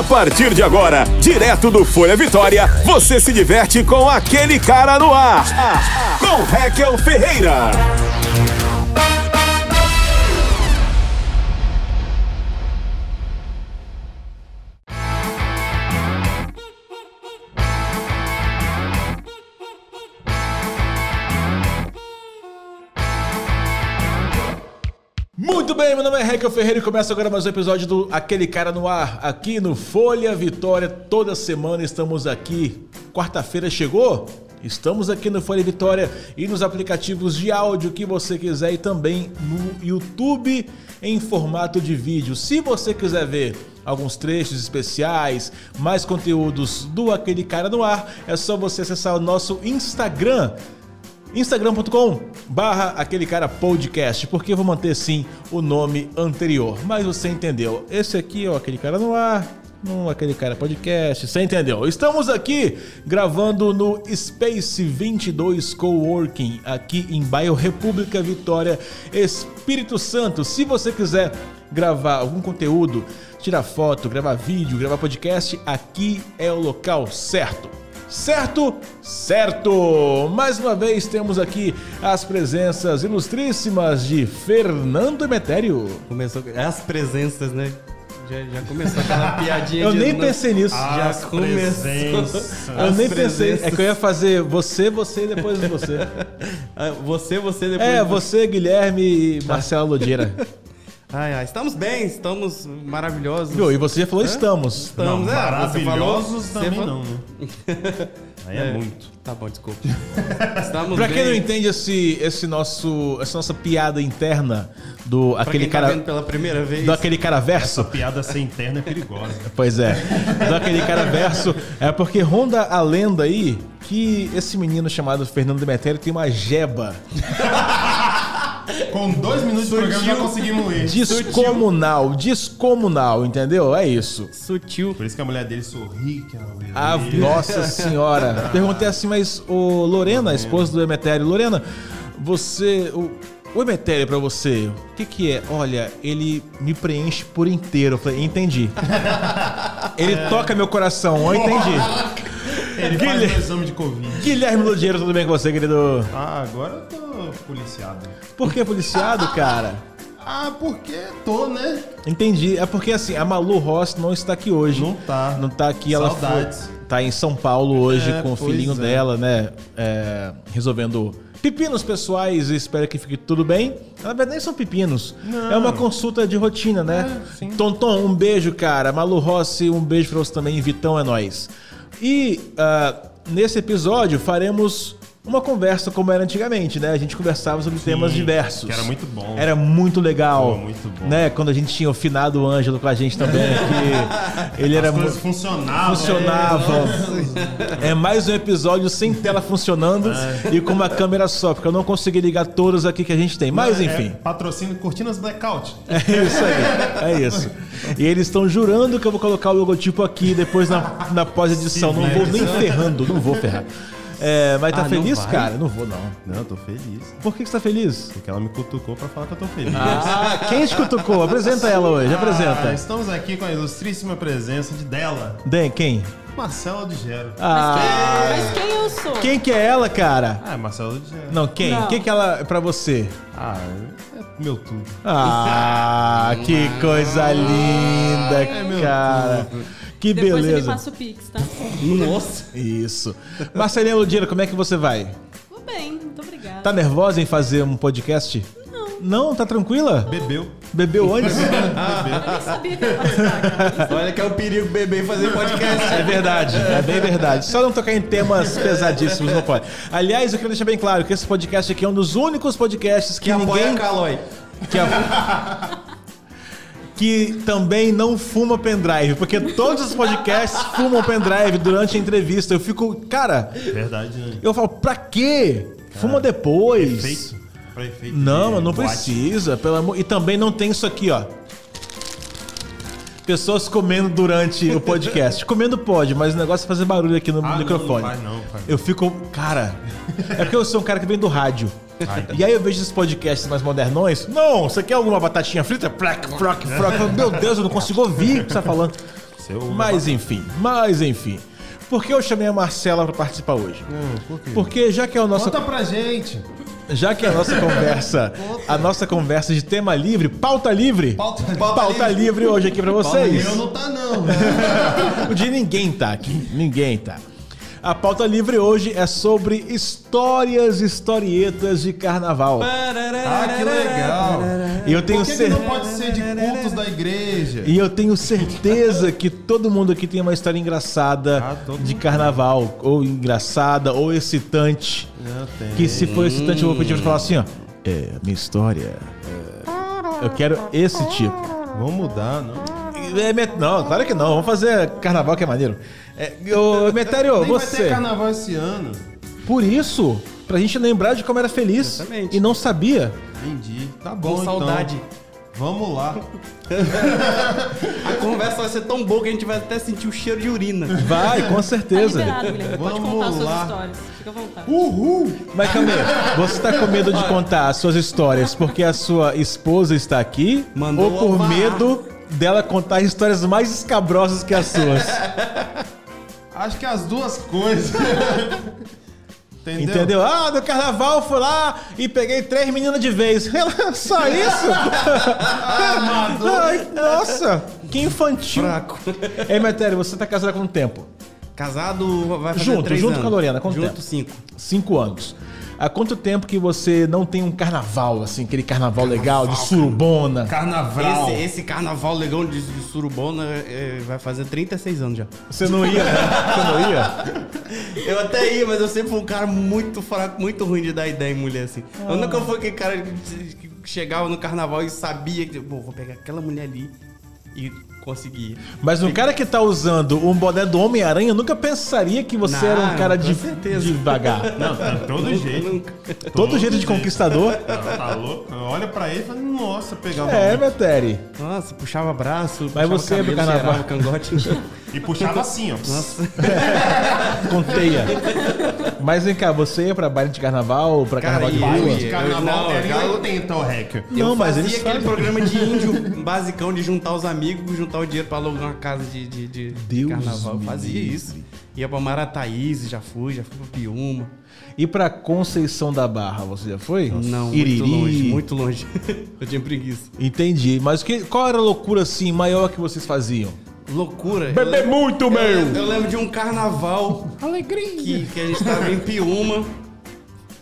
A partir de agora, direto do Folha Vitória, você se diverte com aquele cara no ar. Com Raquel Ferreira. Muito bem, meu nome é Raquel Ferreira e começa agora mais um episódio do Aquele Cara no Ar, aqui no Folha Vitória. Toda semana estamos aqui. Quarta-feira chegou? Estamos aqui no Folha Vitória e nos aplicativos de áudio que você quiser e também no YouTube em formato de vídeo. Se você quiser ver alguns trechos especiais, mais conteúdos do Aquele Cara no Ar, é só você acessar o nosso Instagram instagram.com barra aquele cara podcast, porque eu vou manter sim o nome anterior. Mas você entendeu. Esse aqui é aquele cara no ar, no aquele cara podcast, você entendeu? Estamos aqui gravando no Space 22 Coworking, aqui em bairro República Vitória, Espírito Santo. Se você quiser gravar algum conteúdo, tirar foto, gravar vídeo, gravar podcast, aqui é o local certo. Certo? Certo! Mais uma vez temos aqui as presenças ilustríssimas de Fernando Emetério. Começou as presenças, né? Já, já começou aquela piadinha Eu de nem pensei nisso. Já As começou. presenças. Eu As nem pensei. É que eu ia fazer você, você e depois você. Ah, Você, você depois. É, você, Guilherme e Marcelo Lodeira. Ai, ai, estamos bem, estamos maravilhosos. Viu? E você já falou estamos. Estamos, não, é, você falou- maravilhosos você também falou- não, né? Aí é, muito. Tá bom, desculpa. Estamos Pra bem. quem não entende esse, esse nosso, essa nossa piada interna do Pra aquele quem tá cara, vendo pela primeira vez. do aquele cara verso, Essa piada ser interna é perigosa. Pois é. Do aquele cara verso. É porque ronda a lenda aí que esse menino chamado Fernando Demetério tem uma jeba Com dois minutos de programa já conseguimos ler. descomunal, descomunal, entendeu? É isso. Sutil. Por isso que a mulher dele sorri, que ela Ah, nossa senhora. Perguntei assim, mas o Lorena, a esposa do Emetério, Lorena, você. O, o Emetério pra você, o que que é? Olha, ele me preenche por inteiro. Eu falei, entendi. Ele toca meu coração, eu entendi. Ele faz Guilherme. o exame de Covid. Guilherme Lodeiro, tudo bem com você, querido? Ah, agora eu tô policiado. Por que policiado, cara? Ah, porque tô, né? Entendi. É porque assim, a Malu Rossi não está aqui hoje. Não tá. Não tá aqui, ela Saudades. foi. Tá em São Paulo hoje É, com o filhinho é. dela, né? é, resolvendo pepinos pessoais espero que fique tudo bem. Na verdade, nem são pepinos. Não. É uma consulta de rotina, né? É. Tonton, um beijo, cara. Malu Rossi, um beijo pra você também. Vitão é nóis. E ah, nesse episódio faremos uma conversa como era antigamente, né? A gente conversava sobre temas diversos. que era muito bom. Era muito legal. Pô, muito bom. Né? Quando a gente tinha o finado Ângelo com a gente também aqui. Ele era As coisas muito. funcionavam. Funcionavam. É mais um episódio sem tela funcionando É. e com uma câmera só, porque eu não consegui ligar todos aqui que a gente tem. Mas É, enfim, patrocínio Cortinas Blackout. é isso aí. É isso. E eles estão jurando que eu vou colocar o logotipo aqui depois na, na pós-edição. Não vou nem ferrando, não vou ferrar. É, mas tá Ah, não feliz, vai? cara? Não vou, não. Não, eu tô feliz. Por que, que você tá feliz? Porque ela me cutucou pra falar que eu tô feliz. Ah, quem te cutucou? Apresenta ela hoje, Ah, apresenta. estamos aqui com a ilustríssima presença de dela, Den, quem? Marcela de Gero. Ah, Mas quem eu sou? quem que é ela, cara? Ah, Marcela de Gero. Não, quem? Não. Quem que ela é pra você? Ah, é meu tudo. Ah, que coisa linda, É meu cara. Que Depois você me beleza. passa o Pix, tá? Nossa. Isso. Marcelinha Ludira, como é que você vai? Tudo bem, muito obrigada. Tá nervosa em fazer um podcast? Não. Não, tá tranquila? Bebeu. Bebeu antes? Eu nem sabia que ia participar, cara. Olha que é o perigo beber e fazer podcast. É verdade, é bem verdade. Só não tocar em temas pesadíssimos, não pode. Aliás, eu quero deixar bem claro que esse podcast aqui é um dos únicos podcasts que, Que apoia ninguém... a Calói. que, a- que também não fuma pendrive, porque todos os podcasts fumam pendrive durante a entrevista. Eu fico, cara, Verdade, né? eu falo, pra quê? Fuma depois. Efeito. Pra efeito Não, não boate. precisa, pelo amor. E também não tem isso aqui, ó. Pessoas comendo durante o podcast. Comendo pode, mas o negócio é fazer barulho aqui no Ah, não, microfone. não faz não, faz. Eu fico, cara. É porque eu sou um cara que vem do rádio. E aí eu vejo esses podcasts mais modernões. Não, você quer alguma batatinha frita? Plac, froc, froc. Meu Deus, eu não consigo ouvir o que você tá falando. Seu Mas enfim, mas enfim. Por que eu chamei a Marcela pra participar hoje? Hum, por quê? Porque já que é a nossa, Conta pra gente. já que é a nossa conversa, a nossa conversa de tema livre, pauta livre, Pauta- pauta livre hoje aqui pra vocês. Eu não tá não. O de ninguém tá aqui. Ninguém tá. A pauta livre hoje é sobre histórias, historietas de carnaval. Ah, que legal. E eu tenho Por que, que certeza. não pode ser de cultos da igreja? E eu tenho certeza que todo mundo aqui tem uma história engraçada Ah, de carnaval. Ou engraçada, ou excitante. Que se for excitante, eu vou pedir pra falar assim, ó. É, minha história. é, Eu quero esse tipo. Vamos mudar, não? É, Não, claro que não. Vamos fazer carnaval que é maneiro. É, ô, Metério, Nem vai você. ter carnaval esse ano. Por isso, pra gente lembrar de como era feliz Exatamente. e não sabia. Entendi. Tá bom, Com saudade. então. Vamos lá. A conversa vai ser tão boa que a gente vai até sentir o cheiro de urina. Vai, com Tá certeza. liberado, Guilherme. Pode Vamos contar suas lá. histórias. Fica à vontade. Uhul. Mas Camê, você tá com medo de contar as suas histórias porque a sua esposa está aqui? Mandou ou por medo dela contar histórias mais escabrosas que as suas? Acho que as duas coisas. Entendeu? Entendeu? Ah, no carnaval fui lá e peguei três meninas de vez. Só isso? Ai, nossa, que infantil. Fraco. Ei, Metério, você tá casado há quanto tempo? Casado vai fazer Junto, três junto anos. com a Lorena, quanto Junto tempo? cinco. Cinco anos. Há quanto tempo que você não tem um carnaval, assim, aquele carnaval, legal, de surubona? Carnaval. Esse, esse carnaval legal de, de Surubona é, vai fazer 36 anos já. Você não ia, né? Você não ia? Eu até ia, mas eu sempre fui um cara muito fraco, muito ruim de dar ideia em mulher assim. Eu nunca fui aquele cara que que chegava no carnaval e sabia que, pô, vou pegar aquela mulher ali e conseguia. Mas um cara que tá usando um boné do Homem-Aranha nunca pensaria que você era um Não, cara de, certeza. devagar. Não, de todo jeito. Nunca. Todo jeito de conquistador. Não, tá louco? Olha pra ele e fala, nossa, pegava É. Metério. Nossa, puxava braço, Mas puxava você é do cabelo, carnaval. cangote. E puxava assim, ó. Nossa. Com teia. Mas vem cá, você ia pra baile de carnaval, pra Cara, carnaval de ia, rua? ia. De carnaval Não, era em eu- 80 o hacker. Não, eu mas fazia eles aquele programa de índio basicão de juntar os amigos, juntar o dinheiro pra alugar uma casa de, de, de Deus carnaval. Eu fazia isso. Ia pra Marataízes, já fui, já fui pra Piúma. E pra Conceição da Barra, você já foi? Não, Iriri. muito longe, muito longe. eu tinha preguiça. Entendi. Mas que, qual era a loucura assim maior que vocês faziam? Loucura. Eu Beber muito, eu meu! lembro- Eu lembro de um carnaval Alegria! que, que a gente tava em Piúma.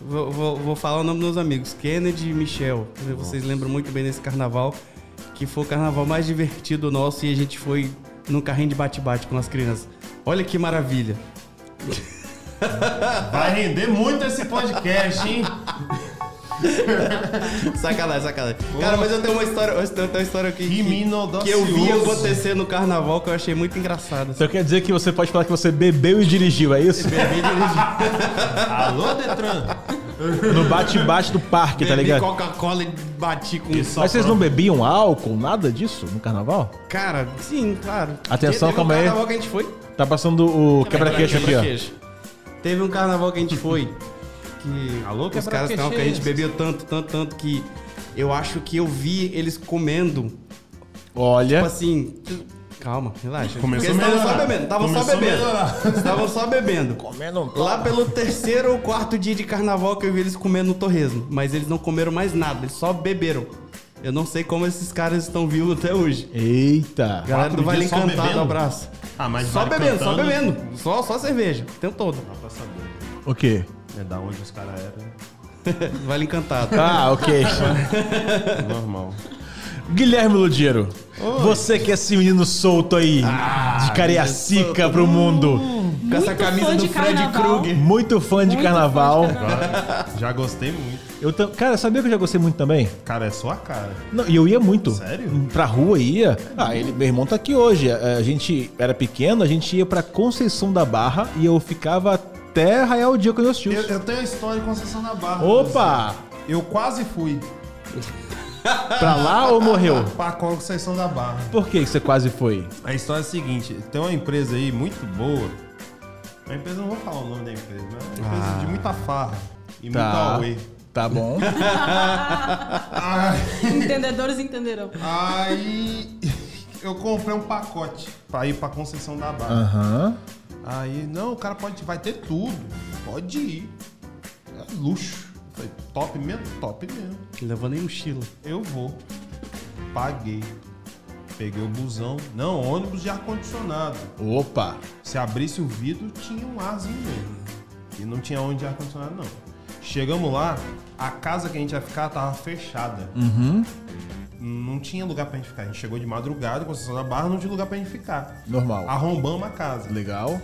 Vou, vou- vou falar o nome dos meus amigos, Kennedy e Michel. Vocês lembram muito bem desse carnaval, que foi o carnaval mais divertido nosso e a gente foi num carrinho de bate-bate com as crianças. Olha que maravilha. Vai render muito esse podcast, hein? Sacanagem, sacanagem. Cara, mas eu tenho uma história, eu tenho uma história que, que, que eu vi acontecer no carnaval que eu achei muito engraçado. Então quer dizer que você pode falar que você bebeu e dirigiu, é isso? Alô, Detran? No bate-bate do parque, tá Bebi ligado? Coca-Cola e bati com Só Mas vocês não bebiam álcool, nada disso no carnaval? Cara, sim, claro. Atenção, Teve calma um aí. carnaval que a gente foi. Tá passando o quebra-queixo aqui, ó. Teve um carnaval que a gente foi que Alô, os caras estavam que a gente bebia tanto, tanto, tanto que eu acho que eu vi eles comendo, Olha. tipo assim, calma, relaxa. Começou Porque eles estavam só bebendo, estavam só bebendo. Estavam só bebendo. Comendo Lá pelo terceiro ou quarto dia de carnaval que eu vi eles comendo torresmo, mas eles não comeram mais nada, eles só beberam. Eu não sei como esses caras estão vivos até hoje. Eita. Galera Quatro do Vale Encantado, abraço. Ah, mas Só vai bebendo, só bebendo. Só, só cerveja, o tempo todo. Dá pra saber. O quê? É da onde os caras eram. Vale Encantado. Ah, ok. Normal. Guilherme Ludiero, você que é esse menino solto aí, de Cariacica pro mundo, Com essa camisa do de Fred. Krueger. muito fã de Muito carnaval. fã de carnaval. Já gostei muito. Eu tam- Cara, sabia que eu já gostei muito também? Cara, é sua cara. Não, e eu ia muito. Sério? Pra rua ia. Ah, ele, meu irmão tá aqui hoje. A, a gente era pequeno, a gente ia pra Conceição da Barra e eu ficava até raiar o dia com meus tios. Eu, eu tenho a história de Conceição da Barra. Opa! Eu quase fui Pra lá ou morreu? pra Conceição da Barra. Por que que você quase foi? A história é a seguinte: tem uma empresa aí muito boa. A empresa, não vou falar o nome da empresa, mas é uma empresa de muita farra e Tá. muita auê. Tá bom. Entendedores entenderão. Aí. eu comprei um pacote pra ir pra concessão da barra. Aham. Aí, não, o cara pode, vai ter tudo. Pode ir. É luxo. Falei, top mesmo? Top mesmo. Levou nem mochila. Eu vou. Paguei. Peguei o busão. Não, ônibus de ar-condicionado. Opa. Se abrisse o vidro, tinha um arzinho mesmo. E não tinha onde de ar-condicionado, não. Chegamos lá, a casa que a gente ia ficar tava fechada. Uhum. Não tinha lugar pra gente ficar. A gente chegou de madrugada, Conceição da Barra, não tinha lugar pra gente ficar. Normal. Arrombamos a casa. Legal.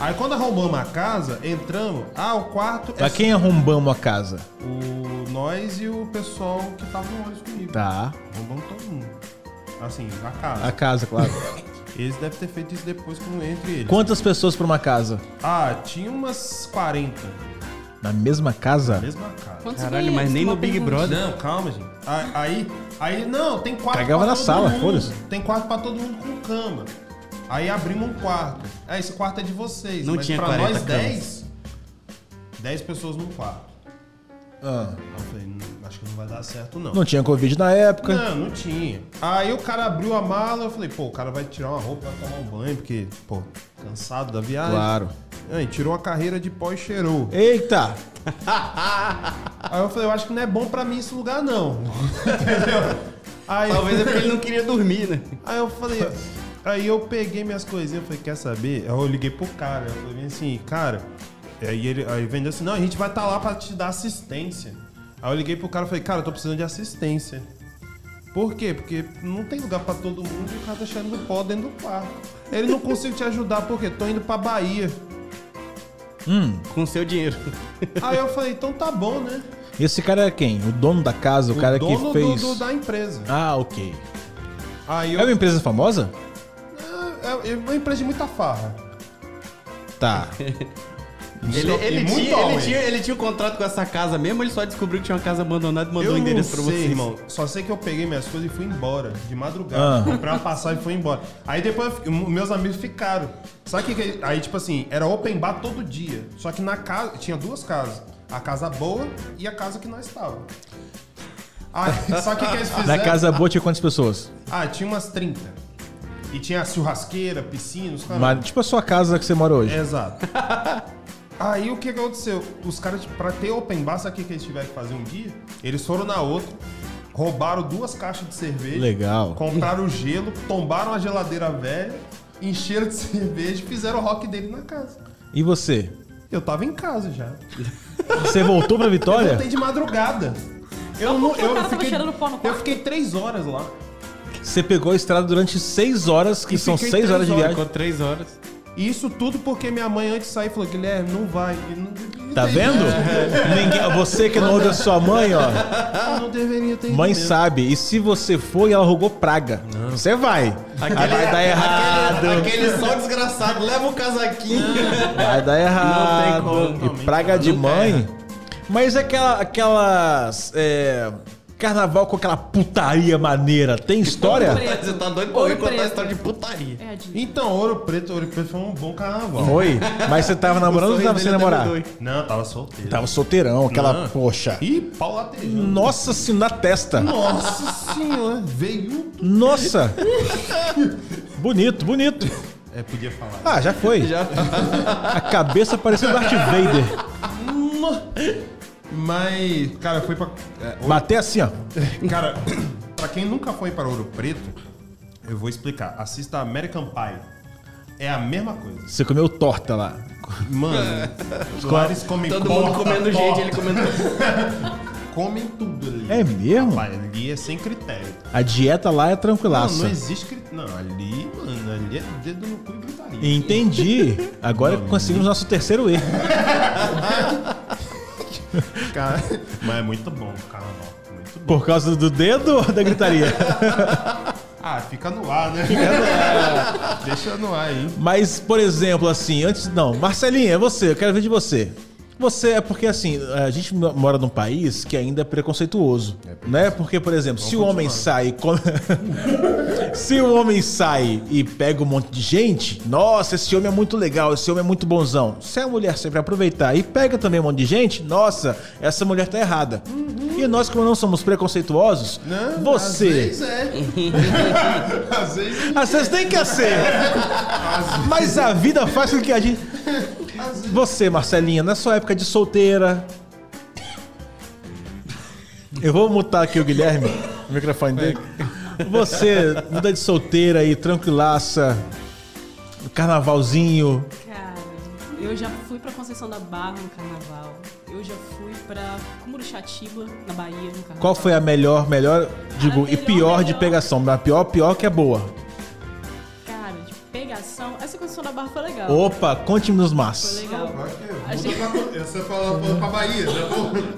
Aí quando arrombamos a casa, entramos. Ah, o quarto Pra quem arrombamos a casa? O nós e o pessoal que tava no ônibus comigo. Tá. Arrombamos todo mundo. Assim, a casa. A casa, claro. Eles devem ter feito isso depois com, entre eles. Quantas pessoas pra uma casa? Ah, tinha umas 40. Na mesma casa? Mesma casa. Quantos Caralho, mas nem no Big. Brother. Não, calma, gente. Aí, aí, não, tem quarto pra na sala, foda-se. Tem quarto pra todo mundo com cama. Aí abrimos um quarto. É, esse quarto é de vocês. Não mas tinha pra 40 nós camas. 10, 10 pessoas num quarto. Ah. Aí eu falei, "Hum, acho que não vai dar certo, não. Não tinha Covid na época. Não, não tinha. Aí o cara abriu a mala, eu falei, pô, o cara vai tirar uma roupa, vai tomar um banho, porque, pô, cansado da viagem. Claro. Aí tirou a carreira de pó e cheirou. Eita! Aí eu falei, eu acho que não é bom pra mim esse lugar, não. Entendeu? Aí, Talvez é porque ele não queria dormir, né? aí eu falei, aí eu peguei minhas coisinhas, eu falei, quer saber? Aí eu liguei pro cara, eu falei assim, cara, aí ele aí vendeu assim, não, a gente vai estar lá pra te dar assistência. Aí eu liguei pro cara e falei, cara, eu tô precisando de assistência. Por quê? Porque não tem lugar pra todo mundo e o cara tá cheirando pó dentro do quarto. Ele não consigo te ajudar, por quê? Tô indo pra Bahia. Com seu dinheiro. Aí eu falei, então tá bom, né? Esse cara é quem? O dono da casa, o, cara que dono fez. do- da empresa. Ah, ok. Aí eu, É uma empresa famosa? É, é uma empresa de muita farra. Tá. Ele, E ele, tinha, ele, tinha, ele tinha um contrato com essa casa mesmo, ele só descobriu que tinha uma casa abandonada e mandou o endereço não pra sei, vocês. irmão. Só sei que eu peguei minhas coisas e fui embora, de madrugada. Ah. Comprei uma passagem e fui embora. Aí depois eu meus amigos ficaram. Sabe o que, que Aí, tipo assim, era open bar todo dia. Só que na casa, tinha duas casas. A casa boa e a casa que nós estávamos. Aí, só que o que eles fizeram? Na casa boa tinha quantas pessoas? Ah, tinha umas 30. E tinha churrasqueira, piscina, os caras. Mas, tipo a sua casa que você mora hoje. Exato. Aí o que aconteceu? Os caras, pra ter open bar, sabe o que que eles tiveram que fazer um dia? Eles foram na outra, roubaram duas caixas de cerveja. Legal. Compraram gelo, tombaram a geladeira velha, encheram de cerveja e fizeram o rock dele na casa. E você? Eu tava em casa já. Você voltou pra Eu Vitória? voltei de madrugada. Eu, não, eu, fiquei, cheirando pó no eu fiquei três horas lá. Você pegou a estrada durante seis horas, que E são seis horas de horas. viagem. Ficou três horas. E isso tudo porque minha mãe antes de sair falou, Guilherme, não vai. E não Tá vendo? Ninguém, você que não ouve a sua mãe, ó. Não deveria ter Mãe mesmo. sabe. E se você for e ela rogou praga, você vai. Aí vai dar errado. Aquele sol desgraçado, leva o casaquinho. Vai dar errado. Não tem como. E praga de Não mãe. Mas aquela, aquelas. é, carnaval com aquela putaria maneira, tem história? Você tá doido pra Ouro eu contar a preto. história de putaria. É, de... Então, Ouro Preto, Ouro Preto foi um bom carnaval. Foi? Mas você tava namorando ou tava sem até namorar? Não, tava solteiro. Tava solteirão, aquela. Não. Poxa. Ih, pau latejando. Nossa, se na testa. Nossa senhora, veio. Nossa. bonito, bonito. É, podia falar. Ah, já foi. A cabeça parecia Darth Vader. Mas, cara, foi pra. é, Ouro- Bater assim, ó. Cara, pra quem nunca foi para Ouro Preto, eu vou explicar. Assista American Pie. É a mesma coisa. Você comeu torta lá. Mano, lá eles comem Todo mundo torta, comendo torta, gente, ele comendo. Comem tudo ali. É mesmo? Rapaz, ali é sem critério. A dieta lá é Não, tranquilaça. não existe critério. Não, ali, mano, ali é dedo no cu e gritaria. Entendi. Agora conseguimos nosso terceiro erro. Cara, mas é muito bom o carnaval. Muito bom. Por causa do dedo ou da gritaria? Ah, fica no ar, né? Deixa no ar aí. Mas, por exemplo, assim, antes. Não, Marcelinha, é você, eu quero ver de você. Você é porque, assim, a gente mora num país que ainda é preconceituoso. né? Porque, por exemplo, se o homem sai. e come- se o homem sai e pega um monte de gente, nossa, esse homem é muito legal, esse homem é muito bonzão. Se a mulher sempre aproveitar e pega também um monte de gente, nossa, essa mulher tá errada. E nós, como não somos preconceituosos, Não, você. Às vezes é. às vezes. Às vezes nem quer ser. Mas a vida faz com que a gente. Você, Marcelinha, na sua época de solteira. Eu vou mutar aqui o Guilherme, o microfone dele. Você, vida de solteira aí, tranquilaça, carnavalzinho. Cara, eu já fui pra Conceição da Barra no carnaval. Eu já fui pra Cumuruxatiba, na Bahia, no carnaval. Qual foi a melhor, melhor, digo, e melhor, pior de melhor. pegação? A pior, pior que é boa. Cara, de pegação. Essa Conceição da Barra foi legal. Opa, conte-nos Foi mais. legal. A gente- Você falou falou pra Bahia. né?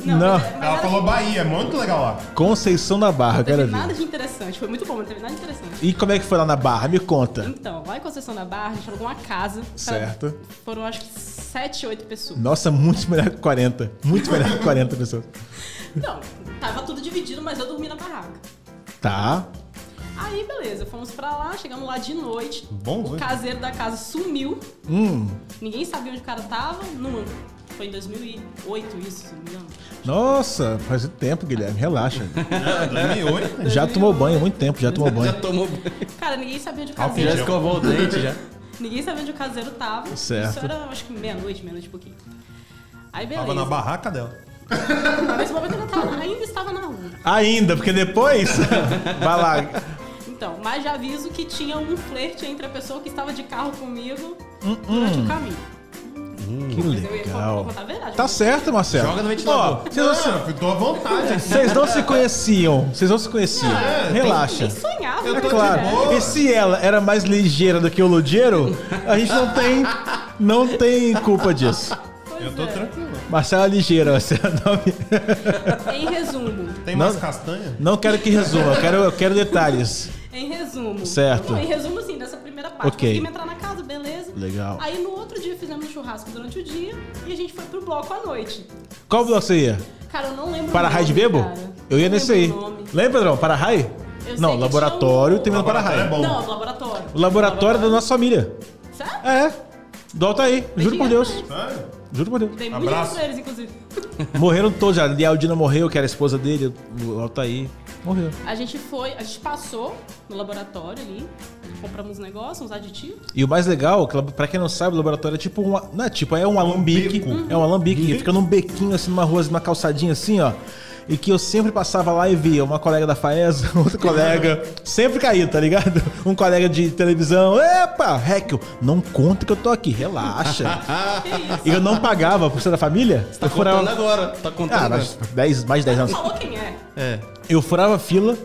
Não, Não. mas- mas Ela falou Bahia, é muito legal lá. Conceição da Barra, Não quero teve ver. nada de interessante. Foi muito bom, mas não teve nada de interessante. E como é que foi lá na Barra? Me conta. Então, lá em Conceição da Barra, a gente alugou uma casa. Certo. Foram acho que 7, 8 pessoas. Nossa, muito melhor que 40. Muito melhor que 40 pessoas. Não, tava tudo dividido, mas eu dormi na barraca. Tá. Aí, beleza, fomos pra lá, chegamos lá de noite. Bom, o caseiro da casa sumiu. Hum. Ninguém sabia onde o cara tava. Foi em 2008 isso, se não me engano. Nossa, faz tempo, Guilherme. Relaxa. 2008. Já tomou banho há muito tempo, já tomou Já banho. tomou banho. Cara, ninguém sabia onde o Já caseiro escovou o dente já. Ninguém sabia onde o caseiro tava. Certo. Isso era, acho que meia-noite, meia-noite e pouquinho. Aí, beleza. Tava na barraca dela. Mas Nesse momento eu ainda, tava- ainda estava na rua. Ainda, porque depois. Vai lá. Então, mas já aviso que tinha um flerte entre a pessoa que estava de carro comigo Hum, durante o caminho. Que Mas eu ia legal. verdade. Tá certo, Marcelo. Joga no ventilador. Ó, vocês não, se- Não, tô à vontade. vocês não se conheciam. Vocês não se conheciam. Relaxa. Nem sonhava. É né? claro. E se ela era mais ligeira do que o Ludiero, a gente não tem, não tem culpa disso. Pois Eu tô é. tranquilo. Marcela Ligeira, você é o nome. Em resumo. Tem Não- mais castanha? Não quero que resuma, eu quero, eu quero detalhes. Em resumo. Certo. Não, em resumo, assim, dessa primeira parte. Ok. Conseguimos entrar na casa, beleza. Legal. Aí no outro dia fizemos um churrasco durante o dia e a gente foi pro bloco à noite. Qual bloco você ia? Cara, eu não lembro Para Raio de Bebo? cara. Eu ia Não nesse aí. Lembra, Pedrão? Para Raio? Eu Não, laboratório tinha um- termina para Raio. é bom. Não, do laboratório. O laboratório da nossa família. Sério? É. Do Altair, juro por Deus. Sério? Juro por Deus. Muito Abraço. dinheiro pra eles, inclusive. Morreram todos já. A Aldina morreu, que era a esposa dele, o Altair. Morreu. A gente foi, a gente passou no laboratório ali, compramos uns negócios, uns aditivos. E o mais legal, que, pra quem não sabe, o laboratório é tipo um. Não é tipo, é um alambique. beco. É um alambique. que Fica num bequinho assim, numa rua, numa calçadinha assim, ó. E que eu sempre passava lá e via uma colega da FAES, outra colega, sempre caído, tá ligado? Um colega de televisão, epa, Heckel, não conta que eu tô aqui, relaxa. Que isso? E eu não pagava por ser da família. Tá eu contando agora. Tá contando Ah, agora. mas 10, mais de 10 anos. Falou quem é? É. Eu furava fila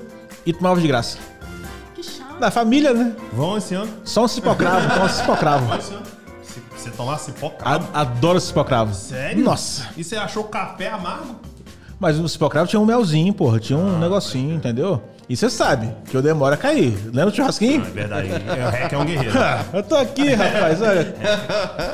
e tomava de graça. Que chato. Da família, né? Vão esse ano? Só um cipocravo, só um cipocravo. Vão esse ano? Se- Você tomar cipocravo? Adoro cipocravo. Sério? Nossa. E você achou café amargo? Mas no cipocravo tinha um melzinho, porra. Tinha um negocinho, entendeu? E você sabe que eu demoro a cair. Lembra do churrasquinho? É verdade. É, o Rec é um guerreiro. Ah, eu tô aqui, rapaz. Olha,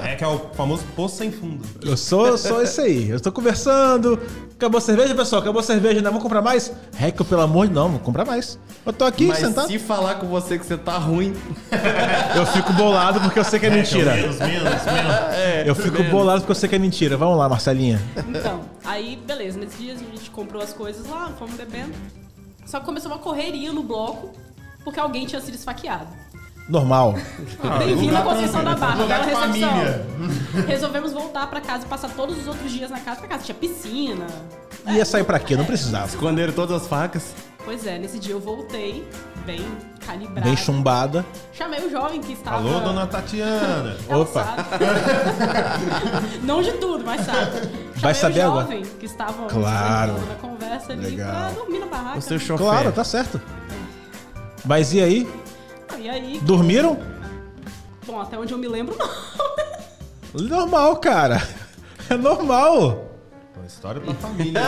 Rec é o famoso poço sem fundo. eu sou, sou esse aí. Eu tô conversando. Acabou a cerveja, pessoal? Acabou a cerveja, né? Vamos comprar mais? Reco, pelo amor de Deus, não, vou comprar mais. Eu tô aqui Mas sentado. se falar com você que você tá ruim, Eu fico bolado porque eu sei que é mentira. Menos, menos, menos. é, Eu fico bolado porque eu sei que é mentira. Vamos lá, Marcelinha. Então, aí, beleza, nesses dias a gente comprou as coisas lá, fomos bebendo. Só que começou uma correria no bloco, porque alguém tinha sido esfaqueado. Normal. Bem-vindo à Conceição da Barra, bela de recepção. família. Resolvemos voltar pra casa e passar todos os outros dias na casa. Pra casa tinha piscina. Ia sair pra quê? Não precisava. esconderam todas as facas. Pois é, nesse dia eu voltei, bem calibrado. Bem chumbada. Chamei o jovem que estava... Alô, dona Tatiana. Opa. Não de tudo, mas sabe. Vai Chamei saber o agora. jovem que estava Claro. na conversa ali Legal. pra dormir na barraca. O seu chofer. Claro, tá certo. Mas e aí? E aí, Dormiram? bom, até onde eu me lembro, não. Normal, cara. É normal. História da família.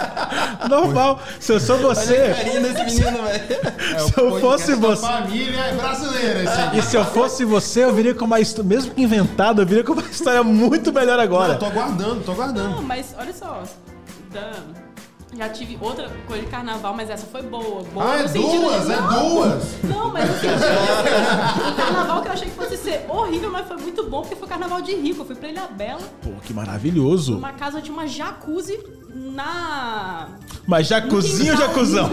Normal. Se eu sou você, Carinha desse menino, velho. se eu fosse Da você. família é brasileira esse. E se eu fosse você, eu viria com uma história, mesmo que inventada, eu viria com uma história muito melhor Não, agora. tô aguardando, tô aguardando. Não, mas olha só. da- Já tive outra coisa de carnaval, mas essa foi boa. boa Ah, é duas, de- é não, duas. Não, mas no sentido de o carnaval que eu achei que fosse ser horrível, mas foi muito bom porque foi carnaval de rico. Eu fui pra Ilha Bela, Pô, que maravilhoso. numa casa de uma jacuzzi na. Mas jacuzinho ou jacuzão?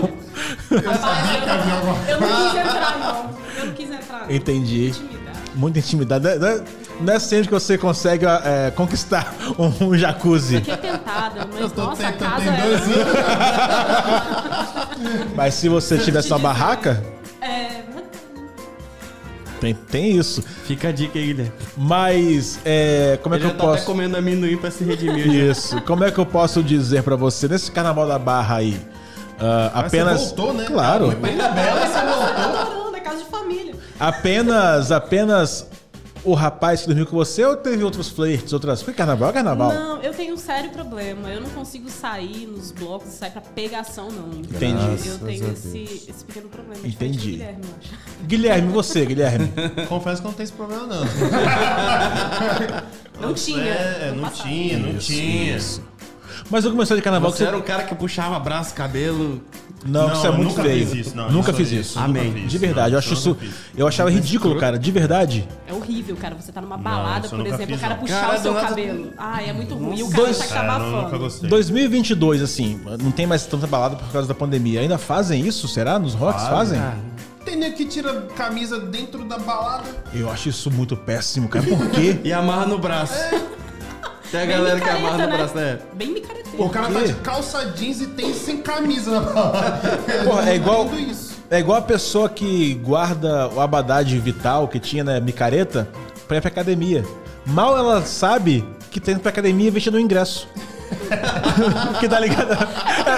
Eu sabia que havia alguma Eu não quis entrar, não. Eu não quis entrar. não. Entendi. Muita intimidade. Não é- Não é, não é sempre que você consegue é, conquistar um, um jacuzzi. Fiquei tentada, mas tô nossa, a tentando, casa tem dois era. Mas se você tivesse uma barraca, É, tem, tem isso. Fica a dica aí, Guilherme. Mas é, como é Ele que eu tá até posso. comendo amendoim pra se redimir. Isso. Como é que eu posso dizer pra você nesse carnaval da Barra aí? Mas apenas. Você voltou, né? Claro. Foi pra Ilha Bela, você voltou. adorando, é casa de família. Apenas, apenas o rapaz que dormiu com você ou teve outros flertes, outras. Porque carnaval é carnaval. Não, eu tenho um sério problema. Eu não consigo sair nos blocos e sair pra pegação, não. Entendi. Eu tenho esse, esse pequeno problema. Entendi. Guilherme, eu acho. Guilherme, você, Guilherme. Confesso que eu não tenho esse problema, não. Não tinha. É, não passado. tinha, não tinha. Mas eu comecei de carnaval que Você você. era um cara que puxava braço, cabelo. Não, Não, isso é muito nunca feio. fiz isso, não, nunca fiz isso isso. Amém. fiz, De verdade, não, eu acho isso eu achava ridículo, cara. De verdade. É horrível, cara. Você tá numa balada, por exemplo, fiz, o cara puxar Cara, o seu nada- cabelo. Ai, é muito ruim. E o Dois- cara tá É, não, nunca abafando. gostei. 2022, assim, não tem mais tanta balada por causa da pandemia. Ainda fazem isso? Será? Nos rocks fazem? Ah, Tem nego que tira camisa dentro da balada. Eu acho isso muito péssimo, cara. Por quê? e amarra no braço. Tem a galera que amarra no né? braço, né? Bem micareteiro. O cara tá de calça jeans e tem sem camisa na. Porra, é igual-. É igual a pessoa que guarda o abadá de vital que tinha na micareta pra ir pra academia. Mal ela sabe que tem pra academia vestindo o ingresso. que tá ligado? A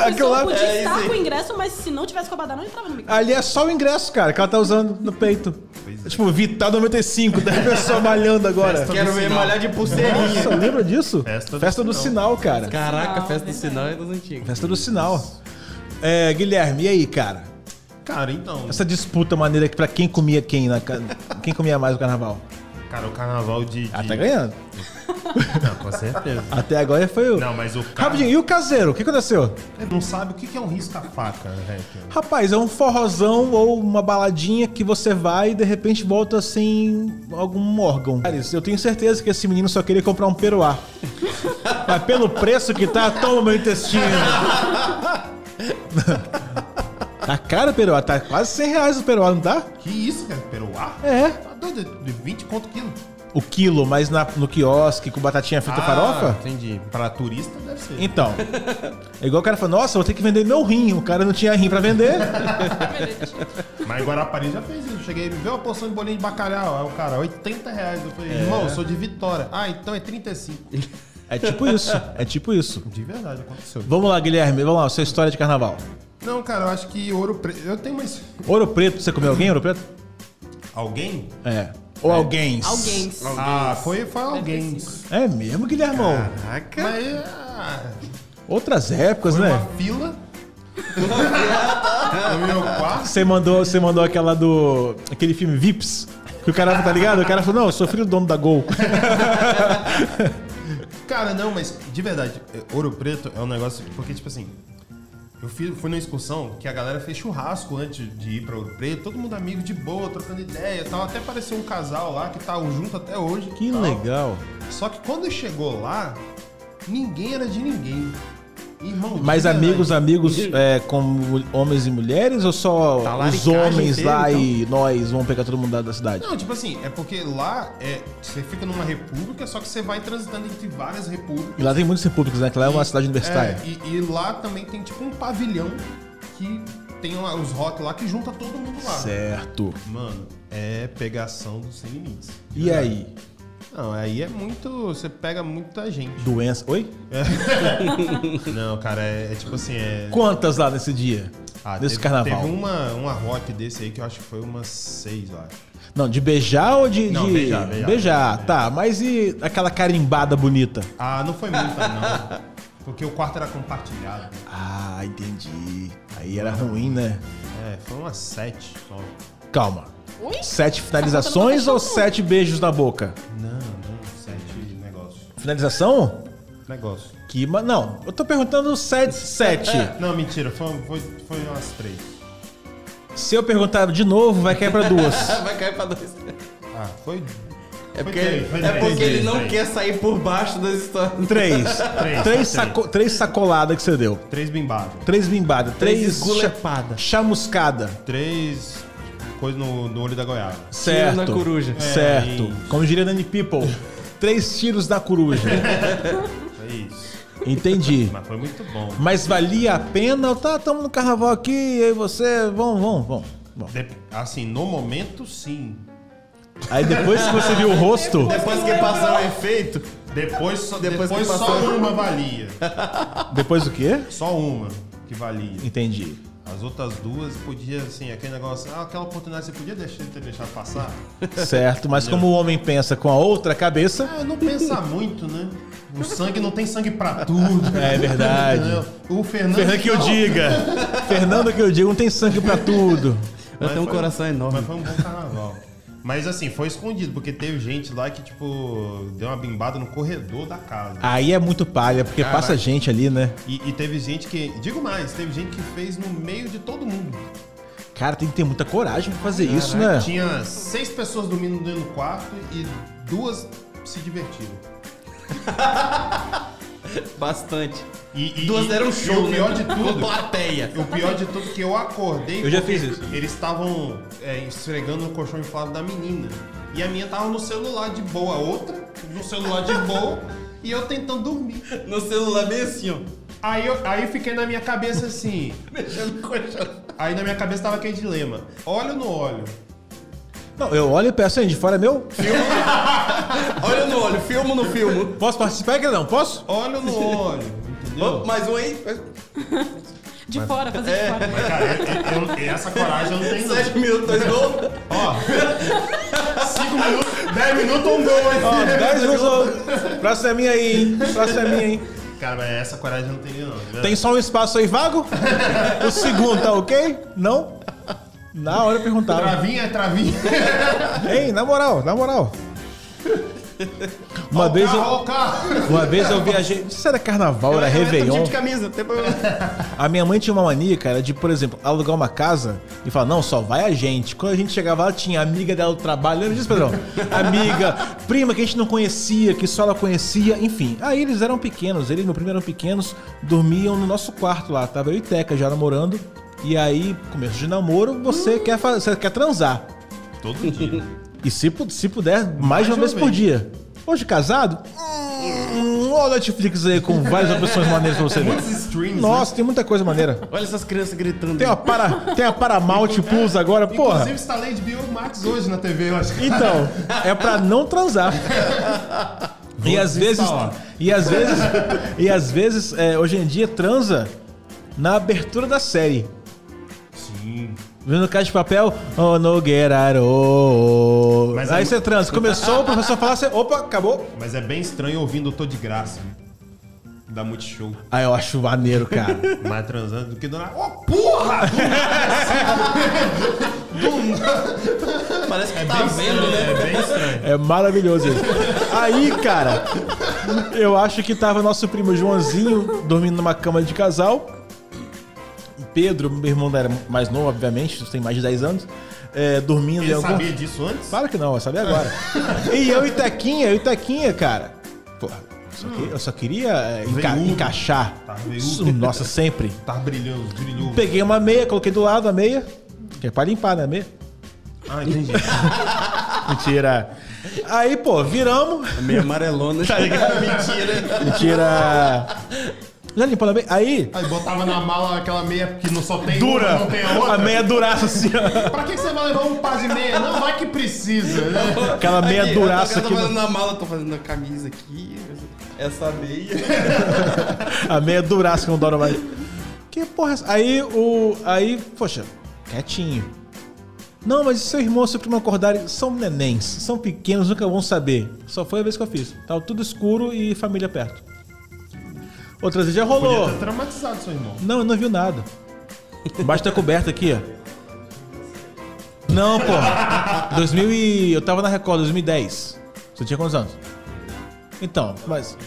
Aquilo pessoa lá, podia é estar com o ingresso, mas se não tivesse com a badana, não entrava no micro. ali é só o ingresso, cara, que ela tá usando no peito. Pois é. Tipo, Vital 95, da pessoa malhando agora. Festa Quero ver sinal. malhar de pulseirinha. Nossa, lembra disso? Festa do do sinal, cara. Caraca, Sinal, festa do verdade. sinal é das antigas. Festa do sinal. É, Guilherme, e aí, cara? Cara, então. Essa disputa maneira que pra quem comia quem na quem comia mais no carnaval? Cara, o carnaval de. de... Ah, tá ganhando. Não, com certeza. Até agora foi o. Não, mas o cara. Rapidinho, e o caseiro? O que aconteceu? não sabe o que é um risca-faca, Hacker. Rapaz, é um forrozão ou uma baladinha que você vai e de repente volta sem algum órgão. Eu tenho certeza que esse menino só queria comprar um peruá. Mas pelo preço que tá, toma meu intestino. Tá caro o peruá, tá quase 100 reais o peruá, não tá? Que isso, cara? Peruá? É. Tá doido? De 20 conto quilo. O quilo, mas na- no quiosque com batatinha frita farofa? Ah, Entendi. Pra turista deve ser. Então. É igual o cara falou, nossa, vou ter que vender meu rim. O cara não tinha rim pra vender. Mas Guarapari já fez isso. Cheguei, viu uma porção de bolinho de bacalhau. Aí o cara, 80 reais. Eu falei, irmão, eu sou de Vitória. Ah, então é 35. É tipo isso. É tipo isso. De verdade, aconteceu. Vamos lá, Guilherme. Vamos lá, sua história de carnaval. Não, cara, eu acho que ouro preto. Eu tenho mais. Ouro Preto, você comeu alguém, Ouro Preto? Alguém? É. Ou alguém. Alguém. Ah, foi, foi alguém. É mesmo, Guilhermão. Caraca. Mas ah, Outras épocas, foi né? uma fila. no meu quarto. Você mandou, você mandou aquela do. aquele filme Vips. Que o cara, tá ligado? O cara falou, não, eu sou filho do dono da Gol. Cara, não, mas de verdade, ouro preto é um negócio. Porque, tipo assim. Eu fui, fui numa excursão que a galera fez churrasco antes de ir pra Ouro Preto, todo mundo amigo de boa, trocando ideia e tal. Até apareceu um casal lá que tá junto até hoje. Que tal. legal. Só que quando chegou lá, ninguém era de ninguém. Irmão, Mas amigos, amigos é, como homens e mulheres ou só Tá os homens inteiro, lá então? e nós vamos pegar todo mundo da, da cidade? Não, tipo assim, é porque lá é, você fica numa república, só que você vai transitando entre várias repúblicas. E lá tem muitos repúblicos, né? Que lá é uma cidade universitária. É, e, e lá também tem tipo um pavilhão que tem lá os rock lá que junta todo mundo lá. Certo. Mano, é pegação dos sem limites. E aí? Não, aí é muito. Você pega muita gente. Doença. Oi? Não, cara, é, é tipo assim, é. Quantas lá nesse dia? Ah, nesse teve, carnaval? Teve uma, uma rock desse aí que eu acho que foi umas seis, eu acho. Não, de beijar ou de. Não, de- beijar, beijar. tá. Mas e aquela carimbada bonita? Ah, não foi muita, não. Porque o quarto era compartilhado. Ah, entendi. Aí era ruim, né? É, foi umas sete só. Calma. Oi? Sete finalizações ou sete beijos na boca? Não, não, sete negócio. Finalização? Negócio. Que. ma- Não, eu tô perguntando sete. Sete. Não, mentira, foi, foi, foi umas três. Se eu perguntar de novo, vai cair pra duas. Vai cair pra dois. Ah, foi. É porque, três, foi é três. porque ele não Três. quer sair por baixo das histórias. Três. Três, três, tá, saco, três sacoladas que você deu. Três bimbadas. Três bimbadas. Três Três, cha- chamuscada. Três coisas no, no olho da goiaba. Certo. na coruja. Certo. É, Como diria Nani People. Três tiros da coruja. É isso. Entendi. Mas foi muito bom. Mas valia a pena? Tá, estamos no carnaval aqui, eu e você, vamos, vamos, vamos. Bom. De- assim, no momento, sim. Aí depois que você viu o rosto, Depois que passar o efeito, Depois, só, Depois depois, que só uma valia. depois do quê? Só uma que valia. Entendi. As outras duas podia, assim, aquele negócio, ah, aquela oportunidade você podia deixar, ter deixado passar. Certo, mas como o homem pensa com a outra cabeça, Ah, não pensa muito, né? O sangue não tem sangue pra tudo. É verdade. O Fernando. Fernando que eu diga. Fernando que eu diga, não tem sangue pra tudo. eu tenho um foi- coração enorme. Mas foi um bom carnaval. Mas assim, foi escondido, porque teve gente lá que, tipo, deu uma bimbada no corredor da casa. Aí é muito palha, porque Caraca. passa gente ali, né? E, e teve gente que. Digo mais, teve gente que fez no meio de todo mundo. Cara, tem que ter muita coragem pra fazer isso, né? Tinha seis pessoas dormindo dentro do quarto e duas se divertiram. Bastante. E, e- Duas deram e show, o pior né? de tudo. plateia. O pior de tudo é que eu acordei. Eu já fiz isso. Eles estavam é, esfregando no colchão inflável da menina. E a minha tava no celular de boa, a outra no celular de boa. e eu tentando dormir. No celular bem assim, ó. Aí eu aí eu fiquei na minha cabeça assim. Mexendo no colchão. Aí na minha cabeça tava aquele dilema: olho ou não olho? Não, eu olho e peço, hein, de fora é meu? Olha no olho, filmo no filme. Posso participar aqui? Não, posso? Olho não olho? Entendeu? Mais um aí. De fora, fazer de fora. Cara, eu- eu- eu- essa coragem eu não tenho. não. Sete minutos, dois gols. Ó, 5 minutos, 10 minutos ou um gol, Ó, hein? 10 minutos. Próxima é minha aí, hein? Próxima é minha, hein? Cara, mas essa coragem eu não teria, não. Tem só um espaço aí vago? O segundo tá ok? Não? Na hora eu perguntava. Travinha é travinha. Ei, na moral, na moral. Uma vez Ó, eu, carro. uma vez eu viajei. Não sei se era carnaval, era Eu entro Réveillon. de camisa, não tem problema. A minha mãe tinha uma mania, cara, de, por exemplo, alugar uma casa e falar, não, só vai a gente. Quando a gente chegava lá, tinha amiga dela do trabalho, lembra disso, Pedrão? Amiga, prima que a gente não conhecia, que só ela conhecia, enfim. Aí eles eram pequenos, eles, meu primo eram pequenos, dormiam no nosso quarto lá. Tava eu e Teca já namorando. E aí, começo de namoro, você, quer, fa- você quer transar. Todo dia. E se, se puder, mais, de uma de vez uma por dia. Hoje casado, hum, olha o Netflix aí com várias opções maneiras pra você ver. Muitos streams. Nossa, tem muita coisa maneira. Olha essas crianças gritando. Tem a, para, tem a Paramount Plus agora, né? porra. Inclusive, instalei de Bio Max hoje na TV, eu acho. Então, é pra não transar. E às vezes, e às vezes, e às vezes, é, hoje em dia transa na abertura da série. Sim. Vendo Caixa de Papel, oh, Nogueiraro. Mas Aí é- você transa. Começou, o professor fala assim, opa, acabou. Mas é bem estranho ouvindo o Tô de Graça. Dá muito show. Aí eu acho maneiro, cara. Mais transando do que do nada. Ô, porra! Parece que É tá bem vendo, estranho, né? É bem estranho. É maravilhoso isso. Aí, cara, eu acho que tava nosso primo Joãozinho dormindo numa cama de casal. Pedro, meu irmão era mais novo, obviamente, tem mais de 10 anos, é, dormindo em Ele algum... sabia disso antes? Claro que não, eu sabia agora. e eu e Tequinha, eu e Tequinha, cara. Porra, eu só queria, eu só queria, é, enca- Veiudo. encaixar. Tá Nossa, sempre. Tá brilhando, brilhou. Peguei uma meia, coloquei do lado a meia. Que é pra limpar, né, a meia? Ah, entendi. Mentira. Aí, pô, viramos. Meio amarelona. Tá ligado? Mentira. Mentira. Já limpou a meia? Aí, Aí botava na mala aquela meia que não só tem dura. uma, não tem a outra. A meia duraça assim, ó. Pra que que você vai levar um par de meia? Não, vai que precisa, né? Aquela meia Aqui, duraça eu tô aqui. fazendo no- na mala, tô fazendo a camisa aqui. Essa meia. A meia duraça que não dura mais. Que porra é essa? Aí, o... Aí, poxa, quietinho. Não, mas e seu irmão e seu primo acordarem são nenéns, são pequenos, nunca vão saber. Só foi a vez que eu fiz. Tava tudo escuro e família perto. Outras vezes já rolou. Podia ter traumatizado seu irmão. Não, eu não viu nada. Embaixo da coberta aqui, ó. Não, pô. 2000 e... Eu tava na Record, 2010. Você tinha quantos anos? Então, mas...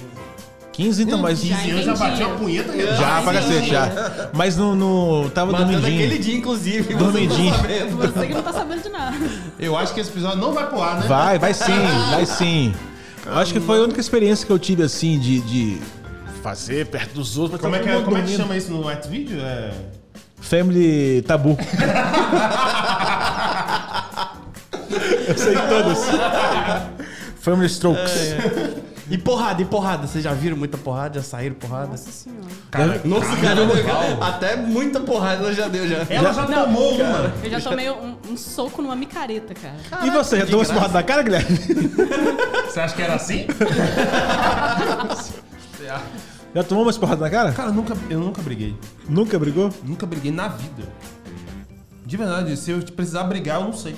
15 então, mas. Já Eu já bati uma punheta Já, pra cacete, já. Mas no. no tava Matando dormidinho. aquele dia, inclusive. Dormidinho. Você tá. Você que não tá sabendo de nada. Eu acho que esse episódio não vai pro ar, né? Vai, vai sim, vai sim. Eu Acho que foi a única experiência que eu tive assim de, de fazer perto dos outros. Como é, que, é, como é que chama isso no Xvideo? É... Family Tabu. eu sei todos. Family Strokes. E porrada, e porrada. Vocês já viram muita porrada? Já saíram porrada? Nossa senhora. Cara, Nossa, cara, até muita porrada ela já deu já. ela já, tomou uma. Eu já tomei um, um soco numa micareta, cara. e você, já tomou esse porrada na cara, Guilherme? Você acha que era assim? Já tomou umas porradas na cara? Cara, eu nunca, eu nunca briguei. Nunca brigou? Nunca briguei na vida. De verdade, se eu precisar brigar, eu não sei.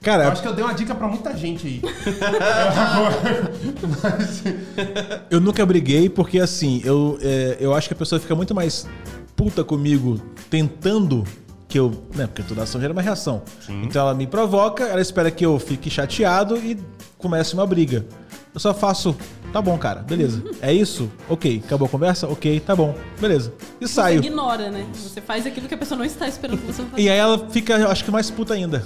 Cara, Eu acho que eu dei uma dica pra muita gente aí. Mas, eu nunca briguei porque assim, eu, é, eu acho que a pessoa fica muito mais puta comigo tentando que eu. Né, porque toda ação gera uma reação. Então ela me provoca, ela espera que eu fique chateado e comece uma briga. Eu só faço. Tá bom, cara, beleza. É isso? Ok. Acabou a conversa? Ok, tá bom. Beleza. E Você saio. ignora, né? Você faz aquilo que a pessoa não está esperando que você faça. E aí ela fica, eu acho que mais puta ainda.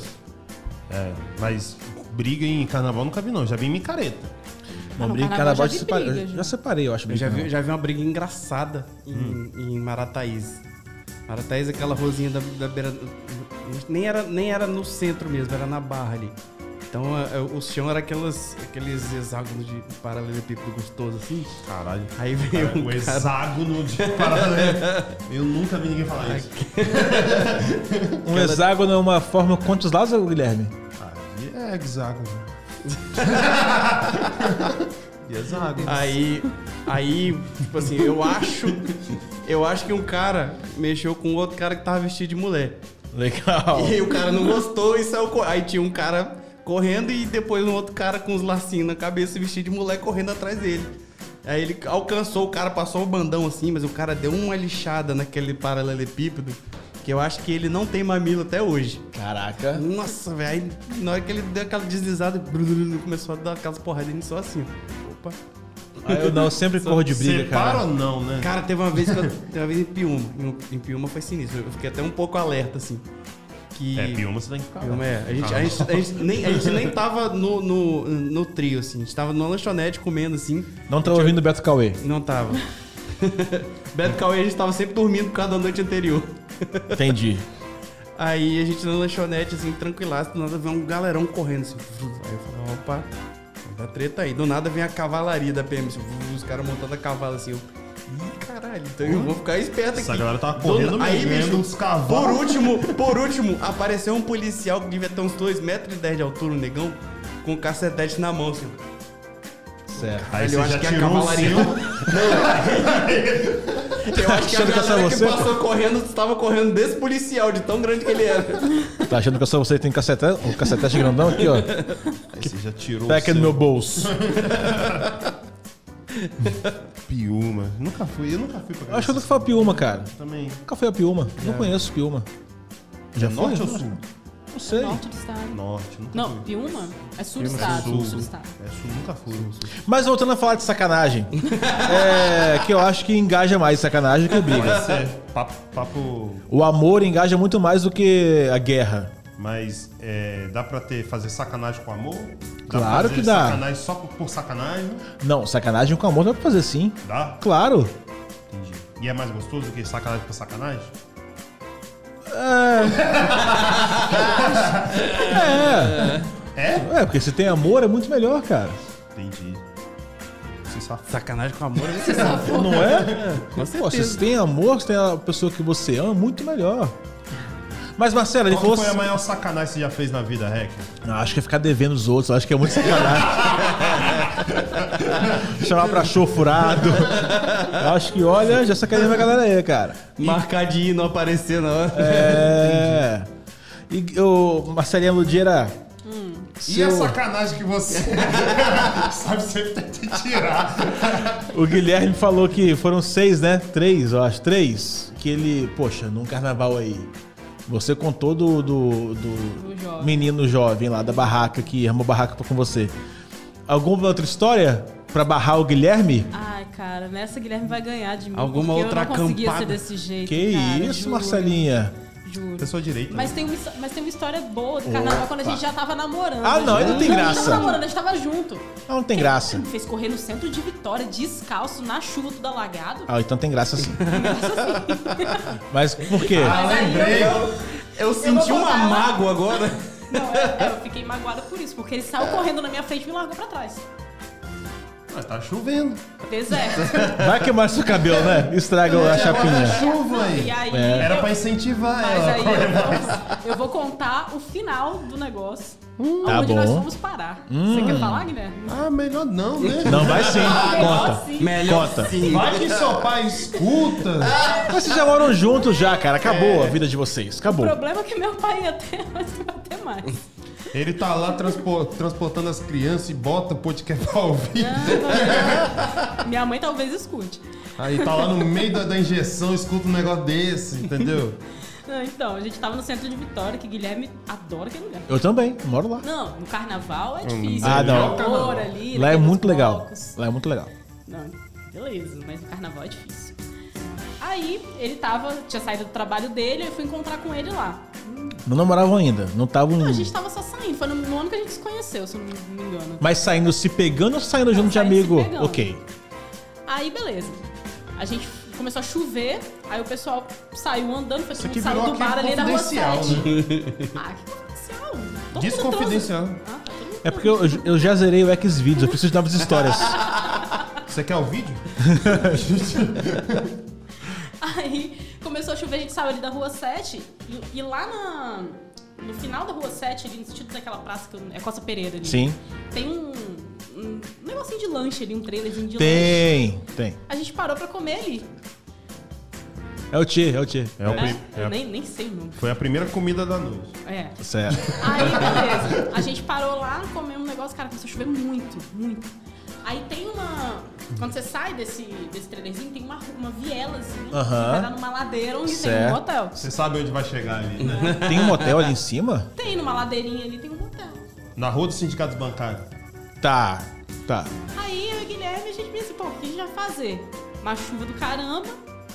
é, mas briga em carnaval nunca vi, não. Já vi em micareta. Não, no briga, carnaval carnaval já já vi separei. briga, eu já. já separei, eu acho. Eu já vi, não. já vi uma briga engraçada em, Hum. em Marataízes. Marataízes, aquela rosinha da, da beira. Nem era, nem era no centro mesmo, era na barra ali. Então é, é, o chão era aquelas, aqueles hexágonos de paralelepípedo gostoso assim. Caralho. Aí veio Cara, um o cara. hexágono de paralelo. Eu nunca vi ninguém falar isso. Um hexágono é uma forma. Quantos lados, Guilherme? Aí é hexágono. e hexágono. Aí, aí, tipo assim, eu acho. Eu acho que um cara mexeu com outro cara que tava vestido de mulher. Legal. E aí o cara não gostou e saiu. Aí tinha um cara correndo e depois um outro cara com os lacinhos na cabeça, vestido de mulher, correndo atrás dele. Aí ele alcançou o cara, passou o bandão assim, mas o cara deu uma lixada naquele paralelepípedo que eu acho que ele não tem mamilo até hoje. Caraca. Nossa, velho. Aí na hora que ele deu aquela deslizada, começou a dar aquelas porradinhas só assim. Opa. Ah, eu não, eu sempre corro de briga, Separa cara. ou não, né? Cara, teve uma vez que eu. Teve uma vez em Piuma. Em, em Piuma foi sinistro. Eu fiquei até um pouco alerta, assim. Que. É, Piuma você tem que ficar. Piuma é. A gente, a gente, a gente nem, a gente nem tava no, no, no trio, assim. A gente tava numa lanchonete comendo, assim. Não tá ouvindo o Beto Cauê. Não tava. Beto Cauê, a gente tava sempre dormindo por causa da noite anterior. Entendi. Aí a gente na lanchonete, assim, tranquilaço, do nada vem um galerão correndo, assim. Aí eu falei, opa, da treta aí. Do nada vem a cavalaria da PM, assim, os caras montando a cavalo, assim. Eu, Ih, caralho, então eu vou ficar esperto Essa aqui. galera tava Do- correndo aí, mesmo, bicho, uns por cavalos. último, por último, apareceu um policial que devia ter uns 2,10 metros e dez de altura, um negão, com um cacetete na mão, assim. Certo. Aí eu você acho já que a tirou o cavalaria- seu. Eu acho que a é galera que você, passou correndo estava correndo desse policial, de tão grande que ele era. Tá achando que eu sou você que tem cacetete, um cacetete grandão aqui, ó? Aí você já tirou Pega no meu bolso. Piuma. Nunca fui, eu nunca fui pra Eu acho que eu nunca fui a Piuma, cara. Também. Nunca fui a Piuma. Não conheço Piuma. Já foi? Norte ou sul? Não sei. Norte do estado. Norte, nunca Não, fui. Piuma é sul do Piuma, estado. sul. Sul do estado. É sul, nunca fui. Mas voltando a falar de sacanagem. é, que eu acho que engaja mais sacanagem que briga. É, papo, papo. O amor engaja muito mais do que a guerra. Mas é, dá pra ter, fazer sacanagem com amor? Dá Claro que dá. Sacanagem só por, por sacanagem? Não, sacanagem com amor dá pra fazer sim. Dá? Claro. Entendi. E é mais gostoso do que sacanagem por sacanagem? É. É? É, porque se tem amor é muito melhor, cara. Entendi. Se safou. Sacanagem com amor, você sabe. Não é? Com Pô, certeza. se tem amor, se tem a pessoa que você ama, muito melhor. Mas, Marcelo, ele Qual falou que foi a assim. maior sacanagem que você já fez na vida, Rec? Não, acho que é ficar devendo os outros, acho que é muito sacanagem. Chamar pra show furado. Eu acho que, olha, já sacaneia a galera aí, cara. Marcar de ir não aparecer hora. É. E o Marcelinho Ludiera. E a sacanagem que você sabe sempre tentar tirar? O Guilherme falou que foram seis, né? Três, eu acho. Três. Que ele, poxa, num carnaval aí. Você contou do, do, do Do jovem. menino jovem lá da barraca que armou barraca com você. Alguma outra história pra barrar o Guilherme? Ai, cara, nessa Guilherme vai ganhar de mim. Alguma outra eu não acampada? ser desse jeito. Que cara, isso, juro, Marcelinha? Juro. Pessoa direita. Mas tem, uma, mas tem uma história boa do carnaval quando a gente já tava namorando. Ah, não, aí não tem A graça. gente tava namorando, a gente tava junto. Não, não tem graça. Me fez correr no centro de Vitória, descalço, na chuva, tudo alagado. Ah, então tem graça sim. Mas por quê? Mas aí eu, Eu senti vou uma mágoa agora. não, é, é, eu fiquei magoada por isso, porque ele saiu correndo na minha frente e me largou pra trás. Mas tá chovendo. Deserto. Vai queimar seu cabelo, né? Estraga a chapinha. Chuva E aí. aí. Era eu- pra incentivar Mas ela. aí eu vou, eu vou contar o final do negócio. Tá onde nós bom. fomos parar. Você quer falar, Guilherme? Ah, melhor não, né? Não, vai sim. Conta. Sim. Melhor Conta. sim. Vai que seu pai escuta. Mas vocês já moram juntos já, cara. Acabou É. a vida de vocês. O Acabou. problema é que meu pai ia ter, mas não vai ter mais. Ele tá lá transpo- transportando as crianças e bota o podcast pra ouvir. Minha mãe talvez escute. Aí tá lá no meio da, da injeção, escuta um negócio desse, entendeu? Não, então, a gente tava no centro de Vitória, que Guilherme adora aquele lugar. Eu também, moro lá. Não, no carnaval é difícil. Ah, é não. calor ali, Lá é muito legal. Lá é muito legal. Não, beleza, mas no carnaval é difícil. Aí ele tava, tinha saído do trabalho dele, eu fui encontrar com ele lá. Não namoravam ainda. Não estavam. Não, a gente tava só saindo, foi no, no ano que a gente se conheceu, se eu não me engano. Mas saindo se pegando ou saindo junto de amigo? Ok. Aí beleza. A gente começou a chover, aí o pessoal saiu andando, foi todo mundo saiu do bar ali da rua confidencial, 7. né? Ah, que confidencial? Todo Desconfidencial. Ah, tá todo mundo É porque eu, eu já zerei o Xvideos, eu preciso de novas histórias. Você quer o vídeo? Aí começou a chover, a gente saiu ali da rua 7 e, e lá na, no final da rua 7, ali no sentido daquela praça que eu- é Costa Pereira ali. Sim. Tem um, um negocinho de lanche ali, um trailerzinho de lanche. Tem, tem. A gente parou pra comer ali. É o Tchê, é o Tchê. É o É, pri- eu é. nem, nem sei o nome. Foi a primeira comida da noite. É. Certo. Aí, beleza. A gente parou lá, comeu um negócio, cara, começou a chover muito, muito. Aí tem uma. Quando você sai desse, desse trailerzinho, tem uma, uma vielazinha Aham. que vai dar numa ladeira onde tem Certo. um motel. Você sabe onde vai chegar ali, né? Tem um motel ali em cima? Tem numa ladeirinha ali, tem um motel. Na rua dos sindicatos bancários. Tá, tá. Aí eu e o Guilherme, a gente pensa, pô, o que a gente vai fazer? Uma chuva do caramba.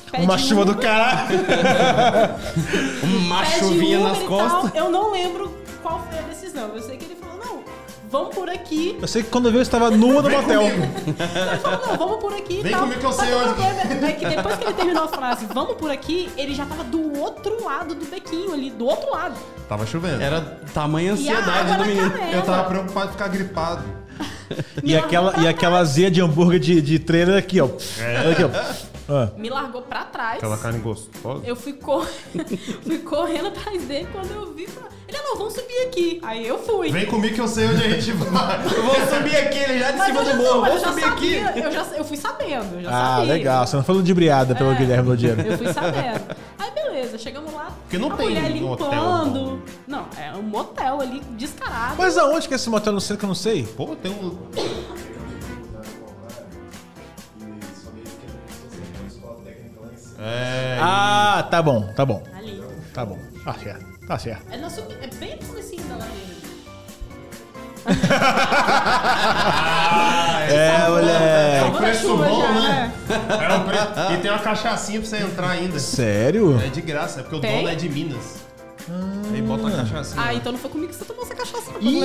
pede Uma chuva do Uber, caralho. Uma pede chuvinha nas costas. tal. Eu não lembro qual foi a decisão. Eu sei que vamos por aqui. Eu sei que quando eu vi eu estava nua no motel. Ele falou, não, vamos por aqui Vem tal. comigo que eu sei onde. É que depois que ele terminou a frase, vamos por aqui, ele já tava do outro lado do bequinho ali, do outro lado. Tava chovendo. Era tamanha a ansiedade do menino. canela. Eu tava preocupado em ficar gripado. E aquela, e aquela azia de hambúrguer de, de trailer aqui, ó. Aqui, ó. Ah. Me largou pra trás. Aquela carne gostosa. Eu fui, cor... fui correndo atrás dele quando eu vi. falei, Ele, ah, não, vamos subir aqui. Aí eu fui. Vem comigo que eu sei onde a gente vai. Eu vou subir aqui, ele já de Mas cima do não, morro. já subir aqui. sabia, eu, já, eu fui sabendo, eu já Ah, sabia. legal. Você não falou de briada pelo É, Guilherme Lodiero. Eu fui sabendo. Aí beleza, chegamos lá. Porque não a tem mulher um hotel limpando. Não, é um motel ali, descarado. Mas aonde que é esse motel no centro que eu não sei? Pô, tem um. É. Ah, tá bom, tá bom. Ali. Tá bom. Tá certo. Tá certo. É, sub... é bem no comecinho da ladeira. É, moleque. Salvando a preço bom, já, né? É um pre... E tem uma cachaçinha pra você entrar ainda. Sério? É de graça, é porque o Tem? dono é de Minas. Aí bota a cachaçinha. Ah, então não foi comigo que você tomou essa cachaça. Não, não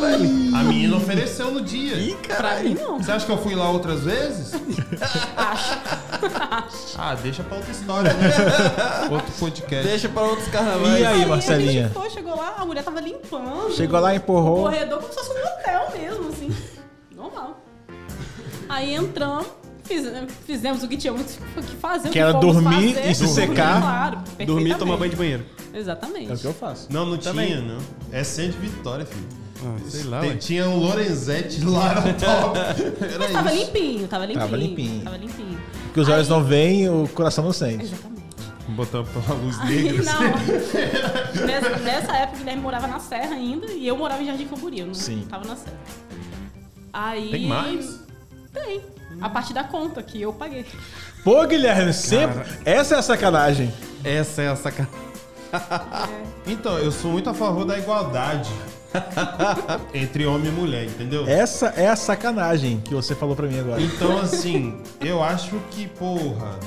lembro. A menina ofereceu no dia. Ih, Pra caralho. mim, não. Você acha que eu fui lá outras vezes? Acho. Ah, deixa pra outra história, né? Outro podcast. Deixa pra outros carnavais. E aí, A Marcelinha? gente foi, chegou lá, a mulher tava limpando. Chegou lá, O empurrou. corredor como se fosse um hotel mesmo, assim. Normal. Aí entramos, fiz- fizemos o que tínhamos que fazer. o Que era dormir fazer. e se secar. Claro, Dormir e tomar banho de banheiro. Exatamente. É o que eu faço. Não, não Também. tinha, não. É centro de Vitória, filho. Ah, sei lá, Tem- tinha um Lorenzetti lá, era top. Era Mas tava isso. limpinho, tava limpinho. Tava limpinho. Tava limpinho. Porque os olhos Aí- não veem, o coração não sente. Exatamente. Botando pela luz Aí, negra. não. nessa, nessa época, o Guilherme morava na Serra ainda e eu morava em Jardim Camburi. Eu não Sim. tava na Serra. Aí. Tem mais? Tem. A parte da conta que eu paguei. Pô, Guilherme, sempre. Essa é a sacanagem. Essa é a sacanagem. Então, eu sou muito a favor da igualdade. Entre homem e mulher, entendeu? Essa é a sacanagem que você falou pra mim agora. Então, assim, eu acho que, porra.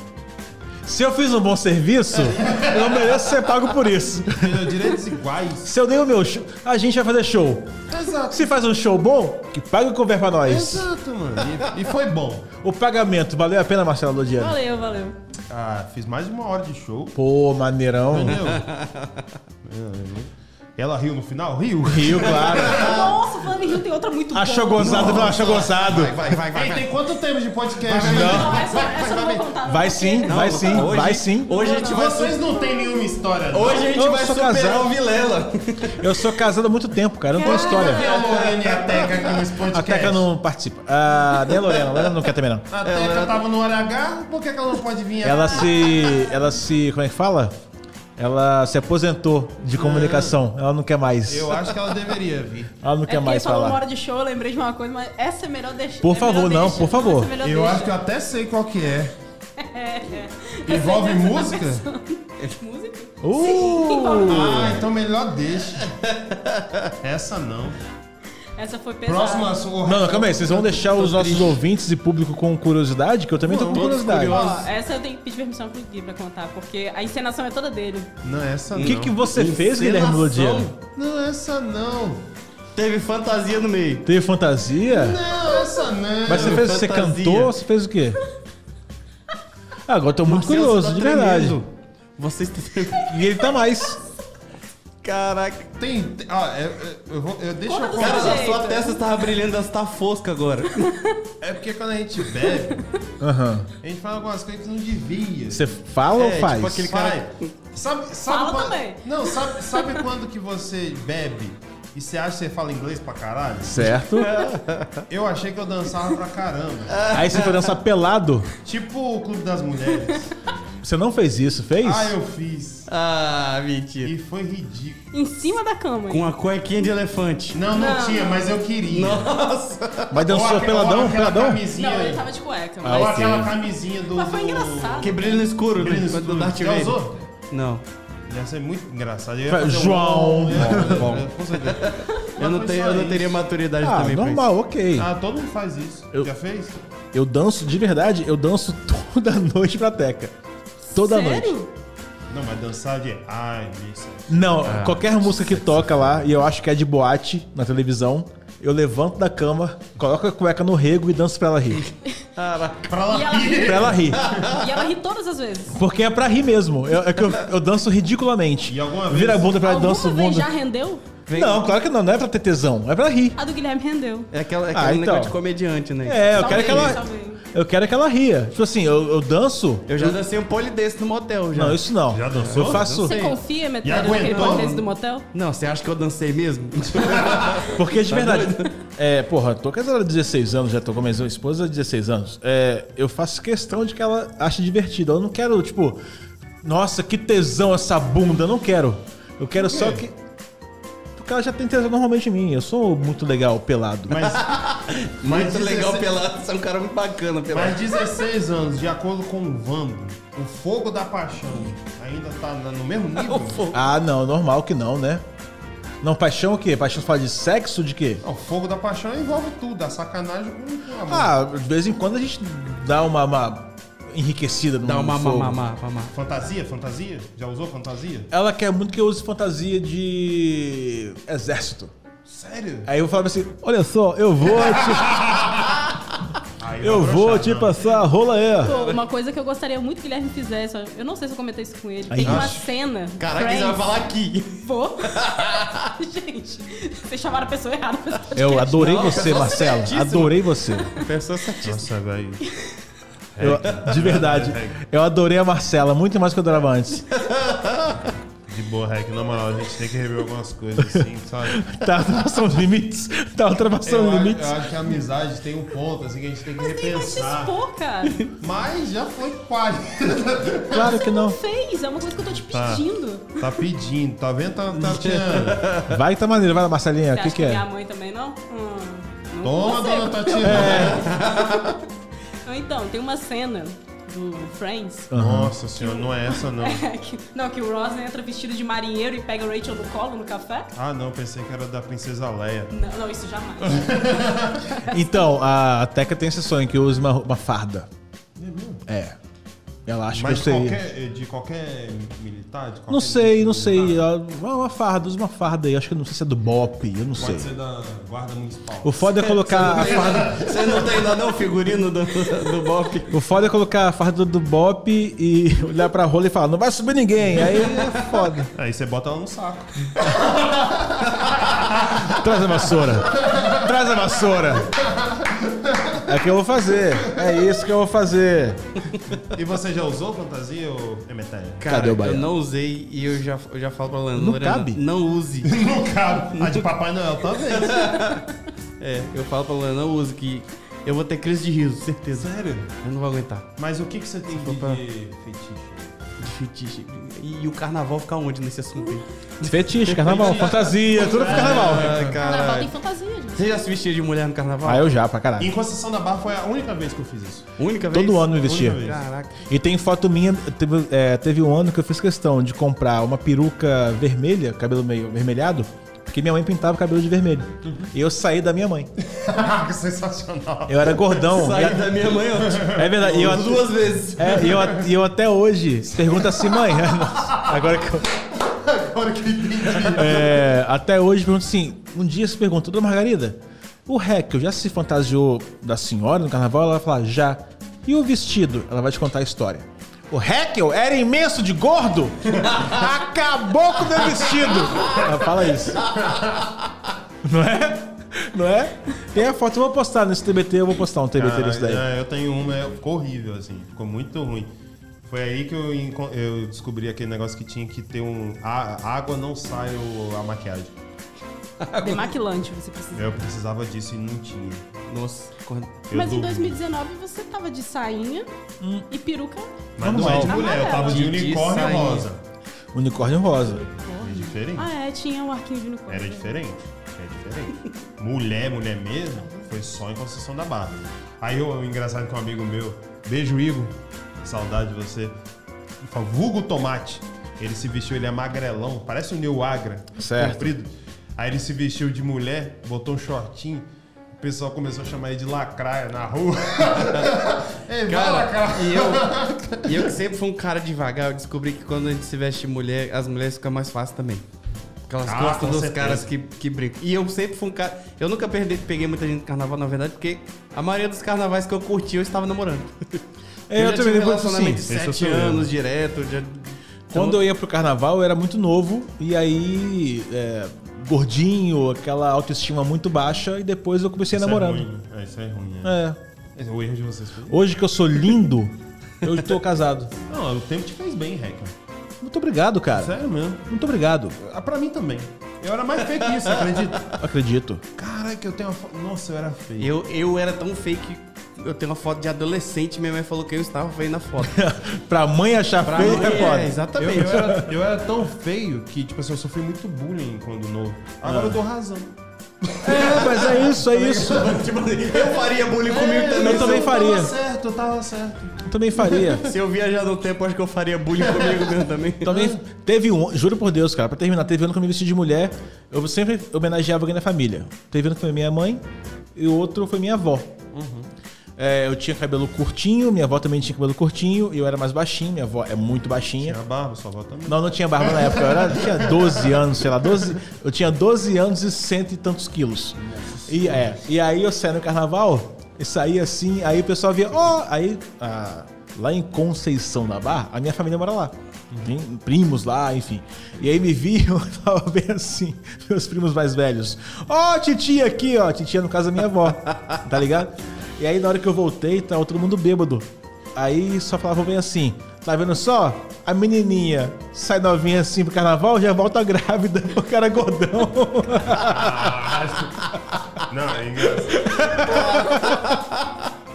Se eu fiz um bom serviço, eu mereço ser pago por isso. entendeu? Direitos iguais. Se eu dei o meu show, a gente vai fazer show. Exato. Se faz um show bom, que pague o cover pra nós. Exato, mano. E, e foi bom. O pagamento, valeu a pena, Marcelo Lodiano? Valeu, valeu. Ah, fiz mais de uma hora de show. Pô, maneirão. Entendeu? Ela riu no final? Riu. Rio, claro. Nossa, falando em Rio, tem outra muito Achou boa. gozado, não achou gozado. Vai, vai, vai. Ei, tem quanto tempo de podcast? Não, essa, essa não vou contar. não, Vai porque- sim, vai sim, hoje- vai sim. Hoje a gente vai, Vocês não tem nenhuma história. não. hoje a gente Eu vai superar casado. o Vilela. Eu sou casado há muito tempo, cara. Eu não tenho história. Tem a Lorena e a Teca aqui nesse podcast. A Teca não participa. Ah, nem a Lorena. A Lorena não quer também, não. A Teca tava no hora H, por que ela não pode vir aqui? Ela se. Ela se. Como é que fala? Ela se aposentou de comunicação. Ela não quer mais. Eu acho que ela deveria vir. Ela não É quer mais falou uma falar. hora de show, eu lembrei de uma coisa, mas essa é melhor deixar. Por é favor, não, deixa. por favor. É Eu deixa. acho que eu até sei qual que é. Envolve música? Música? Uh! Ah, então melhor deixa. Essa não. Essa foi pesada. Próximo assunto. Não, não, calma aí. Vocês vão deixar os nossos ouvintes e público com curiosidade? Que eu também tô com Todos curiosidade. Ó, essa eu tenho que pedir permissão pro Gui pra contar, porque a encenação é toda dele. Não, essa O não. que, que você fez, Guilherme Lodiano? Não, essa não. Teve fantasia no meio. Teve fantasia? Não, essa não. Mas você fez, você cantou? Você fez o quê? Ah, agora eu tô muito Marcelo, curioso, tá de verdade. tremendo. Você está tremendo. E ele tá mais. Caraca. Tem. tem- Ó, é- é- eu, vou, eu deixa eu Conta do Cara, contar. a sua testa estava brilhando, ela está fosca agora. É porque quando a gente bebe, Aham. a gente fala algumas coisas que não devia. Você fala É, ou faz? tipo aquele Vai. cara- Sabe, sabe Fala quando, também. Não, sabe, sabe quando que você bebe e você acha que você fala inglês pra caralho? Certo. Eu achei que eu dançava pra caramba. Aí você foi dançar pelado. Tipo o Clube das Mulheres. Você não fez isso, fez? Ah, eu fiz. Ah, mentira. E foi ridículo. Em cima da cama. Com a cuequinha de elefante. Não, não, Não. tinha, mas eu queria. Mas dançou peladão, peladão? Camisinha, Não, ele tava de cueca. Ah, ou mas, aquela camisinha do. mas foi do- engraçado. Que brilha no escuro, Brilho no né? Do escuro. Darth Já usou? Não. Deve ser muito engraçado. Eu ia Fa- fazer um- João. Eu ia- Bom, bom. eu- com certeza. Eu não, Mas tenho, eu não teria maturidade Ah, também pra normal, ok. Ah, todo mundo faz isso. Eu- Já fez? Eu danço, de verdade, eu danço toda noite pra Teca. Toda Sério? noite. Não, mas dançar de. Ai, isso. Não, qualquer música que toca lá, e eu acho que é de boate na televisão, eu levanto da cama, coloco a cueca no rego e danço pra ela rir. Pra lá. E ela, ri, Pra ela rir. e ela ri todas as vezes. Porque é pra rir mesmo. Eu, é que eu, eu danço ridiculamente. E alguma vez- Vira a bunda pra ela, Alguma danço vez bunda. já rendeu? Vem- Não, claro que não, não é pra ter tesão, é pra rir. A do Guilherme rendeu. É aquela, é Ah, aquele então. negócio de comediante, né? É, eu quero que ela. Eu quero que ela ria. Tipo assim, eu, eu danço. Eu já dancei um pole desse no motel, já. Não, isso não. Já dançou? Eu faço. Você confia, metade naquele aguentou? podcast do motel? Não, você acha que eu dancei mesmo? Porque de verdade. É, porra, tô casado há 16 anos, já tô com a minha esposa há 16 anos. É, eu faço questão de que ela ache divertido. Eu não quero, tipo, nossa, que tesão essa bunda. Eu não quero. Eu quero só que. Ela já tem tesão normalmente em mim. Eu sou muito legal pelado. Mas. mas Muito legal 16 pelado, você é um cara muito bacana pelado. Mas 16 anos, de acordo com o Vando, o fogo da paixão ainda tá no mesmo nível? Ah, não, normal que não, né? Não, paixão o quê? Paixão fala de sexo de quê? Não, o fogo da paixão envolve tudo, a sacanagem com com amor. Ah, de vez em quando a gente dá uma, uma enriquecida no Dá uma fogo. mamá, mamá. Fantasia? Fantasia? Já usou fantasia? Ela quer muito que eu use fantasia de exército. Sério? Aí eu falava assim, olha só, eu vou te, Aí eu vai vou broxar, te não. passar a rola. Pô, uma coisa que eu gostaria muito que o Guilherme fizesse, eu não sei se eu comentei isso com ele, Aí, tem uma acho. cena. Caraca, você vai Friends. falar aqui. Vou. Gente, vocês chamaram a pessoa errada pra esse podcast. Eu adorei Não, você, Marcelo. Adorei você. Pessoa certíssima. Nossa, velho. Eu- de verdade. Eu adorei a Marcela, muito mais do que eu adorava antes. De boa, Rec, na moral, a gente tem que rever algumas coisas assim, sabe? Tá ultrapassando os limites. Tá ultrapassando os acho, limites. eu acho que a amizade tem um ponto assim que a gente tem que Mas repensar. expor, cara. Mas já foi quase. Claro que não. Fez, é uma coisa que eu tô te Tá. pedindo. Tá pedindo, tá vendo, tá, Tatiana? Vai que tá maneiro, vai lá, Marcelinha. O que, que minha é? mãe também não? Hum, não Toma, dona Tatiana. Então, tem uma cena do Friends. Nossa senhora, não é essa não. Que- não, que o Ross entra vestido de marinheiro e pega a Rachel no colo no café. Ah, não, pensei que era da Princesa Leia. Não, não, isso jamais. Então, a Teca tem esse sonho que usa uma, uma farda. É. Ela acha Mas que eu sei. qualquer, de qualquer militar? De qualquer Não sei, não militar? sei. Ela- Uma farda, usa uma farda aí. Acho que não sei se é do Bop, eu não sei. Pode ser da Guarda Municipal. O foda é colocar a farda. Você não tem ainda não o figurino do, do Bop? O foda é colocar a farda do Bop e olhar pra rola e falar, não vai subir ninguém. Aí é foda. Aí você bota ela no saco. Traz a vassoura. Traz a vassoura. É o que eu vou fazer. É isso que eu vou fazer. E você já usou fantasia ou Emetéia? Cara, Cadê o eu não usei e eu já, eu já falo pra Lorena. Não Lorena, cabe? Não use. Não cabe. A de Papai Noel, talvez. É, eu falo pra Lorena, não use, que eu vou ter crise de riso, certeza. Sério? Eu não vou aguentar. Mas o que, que você tem de, Opa. de fetiche? Fetiche. E, e o carnaval fica onde nesse assunto aí? Fetiche, carnaval, fantasia, tudo pro carnaval. Ah, Carnaval tem fantasia, gente. Você já se vestia de mulher no carnaval? Ah, eu já, pra caralho. Em Conceição da Barra foi a única vez que eu fiz isso. Única vez? Todo ano me vestia. Caraca. E tem foto minha, teve, é, teve um ano que eu fiz questão de comprar uma peruca vermelha, cabelo meio vermelhado, porque minha mãe pintava o cabelo de vermelho. E eu saí da minha mãe. que sensacional. Eu era gordão. Saí a- da minha mãe ontem. É verdade. E eu, Duas vezes. é, e eu, eu até hoje pergunto assim, mãe. Agora que eu, Agora que eu entendi. é, até hoje pergunto assim, um dia se pergunta, dona Margarida, o Heckel já se fantasiou da senhora no carnaval? Ela vai falar, já. E o vestido? Ela vai te contar a história. O Heckel era imenso de gordo? Acabou com o meu vestido! Ela fala isso. Não é? Não é? Tem a foto, eu vou postar nesse TBT, eu vou postar um TBT Cara, desse daí. é, eu tenho uma, é, ficou horrível, assim. Ficou muito ruim. Foi aí que eu, eu descobri aquele negócio que tinha que ter um... A, a água não sai o- a maquiagem. Demaquilante você precisa. Eu precisava disso e não tinha. Nossa, corre- Eu Mas em dou- 2019 você tava de sainha e peruca. Mas não é de mulher, eu tava de De- de unicórnio sainha. rosa. Unicórnio rosa. É diferente. Ah, é, tinha um arquinho de unicórnio. Era diferente. É diferente. mulher, mulher mesmo, foi só em Conceição da Barra. Aí o engraçado que um amigo meu, beijo Igor, saudade de você, vulgo tomate. Ele se vestiu, ele é magrelão, parece o Neo Agra, Certo. comprido. Aí ele se vestiu de mulher, botou um shortinho, o pessoal começou a chamar ele de lacraia na rua. é, vai lacrar. Cara, e eu, e eu que sempre fui um cara devagar, eu descobri que quando a gente se veste de mulher, as mulheres ficam mais fáceis também. Porque elas Ah, gostam dos certeza. caras que, que brincam. E eu sempre fui um cara. Eu nunca perdi, peguei muita gente no carnaval, na verdade, porque a maioria dos carnavais que eu curti, eu estava namorando. É, eu já também tive relacionamento de eu sete eu. anos direto. Já... Quando eu ia pro carnaval, eu era muito novo e aí é, gordinho, aquela autoestima muito baixa e depois eu comecei Isso namorando. É ruim. É, isso é ruim, né? É. Esse é o erro de vocês. foi- Hoje que eu sou lindo, eu tô casado. Não, o tempo te fez bem, Reca. Muito obrigado, cara. Sério mesmo. Muito obrigado. Ah, Pra mim também. Eu era mais feio que isso? Acredito. Caralho, que eu tenho uma foto. Nossa, eu era feio. Eu, eu era tão feio que eu tenho uma foto de adolescente, minha mãe falou que eu estava feio na foto. pra mãe achar Pra feio mãe, é foda. é, Eu, exatamente. eu era, eu era tão feio que, tipo assim, eu sofri muito bullying quando novo. Agora eu dou razão. É, mas é isso, é isso. assim, eu faria bullying comigo também. eu também eu faria. Tava certo, eu tava certo. Eu também faria. Se eu viajar no tempo, acho que eu faria bullying comigo mesmo também. Também teve um, juro por Deus, cara, pra terminar, teve um ano que eu me vesti de mulher, eu sempre homenageava alguém na família. Teve um ano que foi minha mãe e o outro foi minha avó. É, eu tinha cabelo curtinho, minha avó também tinha cabelo curtinho, e eu era mais baixinho, minha avó é muito baixinha. Tinha barba, sua avó também. Não, não tinha barba na época, eu era, tinha 12 anos, sei lá, 12, eu tinha 12 anos e cento e tantos quilos. E, é, e aí eu saí no carnaval, e saí assim, aí o pessoal via, ó, aí ah, lá em Conceição da Barra, a minha família mora lá. Tem primos lá, enfim. E aí me viam, eu tava bem assim, meus primos mais velhos. Ó, titia aqui, ó, titia no caso da minha avó, tá ligado? E aí na hora que eu voltei, tava todo mundo bêbado. Aí só falavam bem assim, tá vendo só? A menininha sai novinha assim pro carnaval, já volta grávida, o cara é gordão. Não, é engraçado.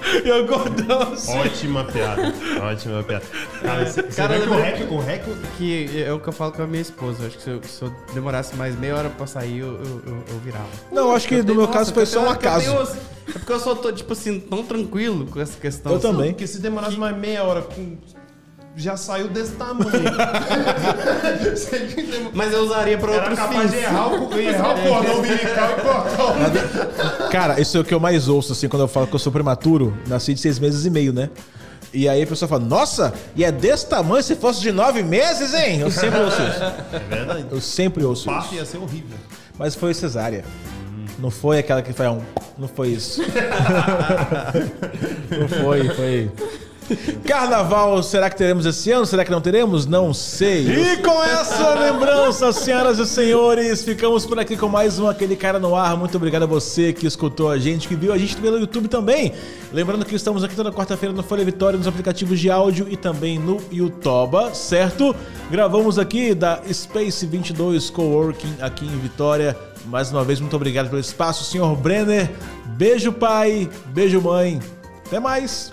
e eu gordão assim. Ótima piada. Ótima piada. Cara, você você Cara, que o rec, o rec Que é o que eu falo com a minha esposa. Eu acho que se eu, se eu demorasse mais meia hora pra sair, eu, eu, eu- eu virava. Não, acho que no meu caso foi só um Eu tenho acaso. É porque eu só tô, tipo assim, tão tranquilo com essa questão. Eu também. Porque se demorasse mais meia hora, com- já saiu desse tamanho. Mas eu usaria pra Era outros capaz fins. de errar o, errar o cordão umbilical e cortar o... Cara, isso é o que eu mais ouço, assim, quando eu falo que eu sou prematuro. Nasci de seis meses e meio, né? E aí a pessoa fala, nossa, e é desse tamanho se fosse de nove meses, hein? Eu sempre ouço isso. É verdade. Eu sempre ouço O parto isso. ia ser horrível. Mas foi cesárea. Não foi aquela que foi um. Não foi isso. não foi, foi. Carnaval, será que teremos esse ano? Será que não teremos? Não sei. E com essa lembrança, senhoras e senhores, ficamos por aqui com mais um Aquele Cara no Ar. Muito obrigado a você que escutou a gente, que viu a gente pelo YouTube também. Lembrando que estamos aqui toda quarta-feira no Folha Vitória, nos aplicativos de áudio e também no YouTube, certo? Gravamos aqui da Space 22 Coworking aqui em Vitória. Mais uma vez, muito obrigado pelo espaço, senhor Brenner. Beijo, pai. Beijo, mãe. Até mais.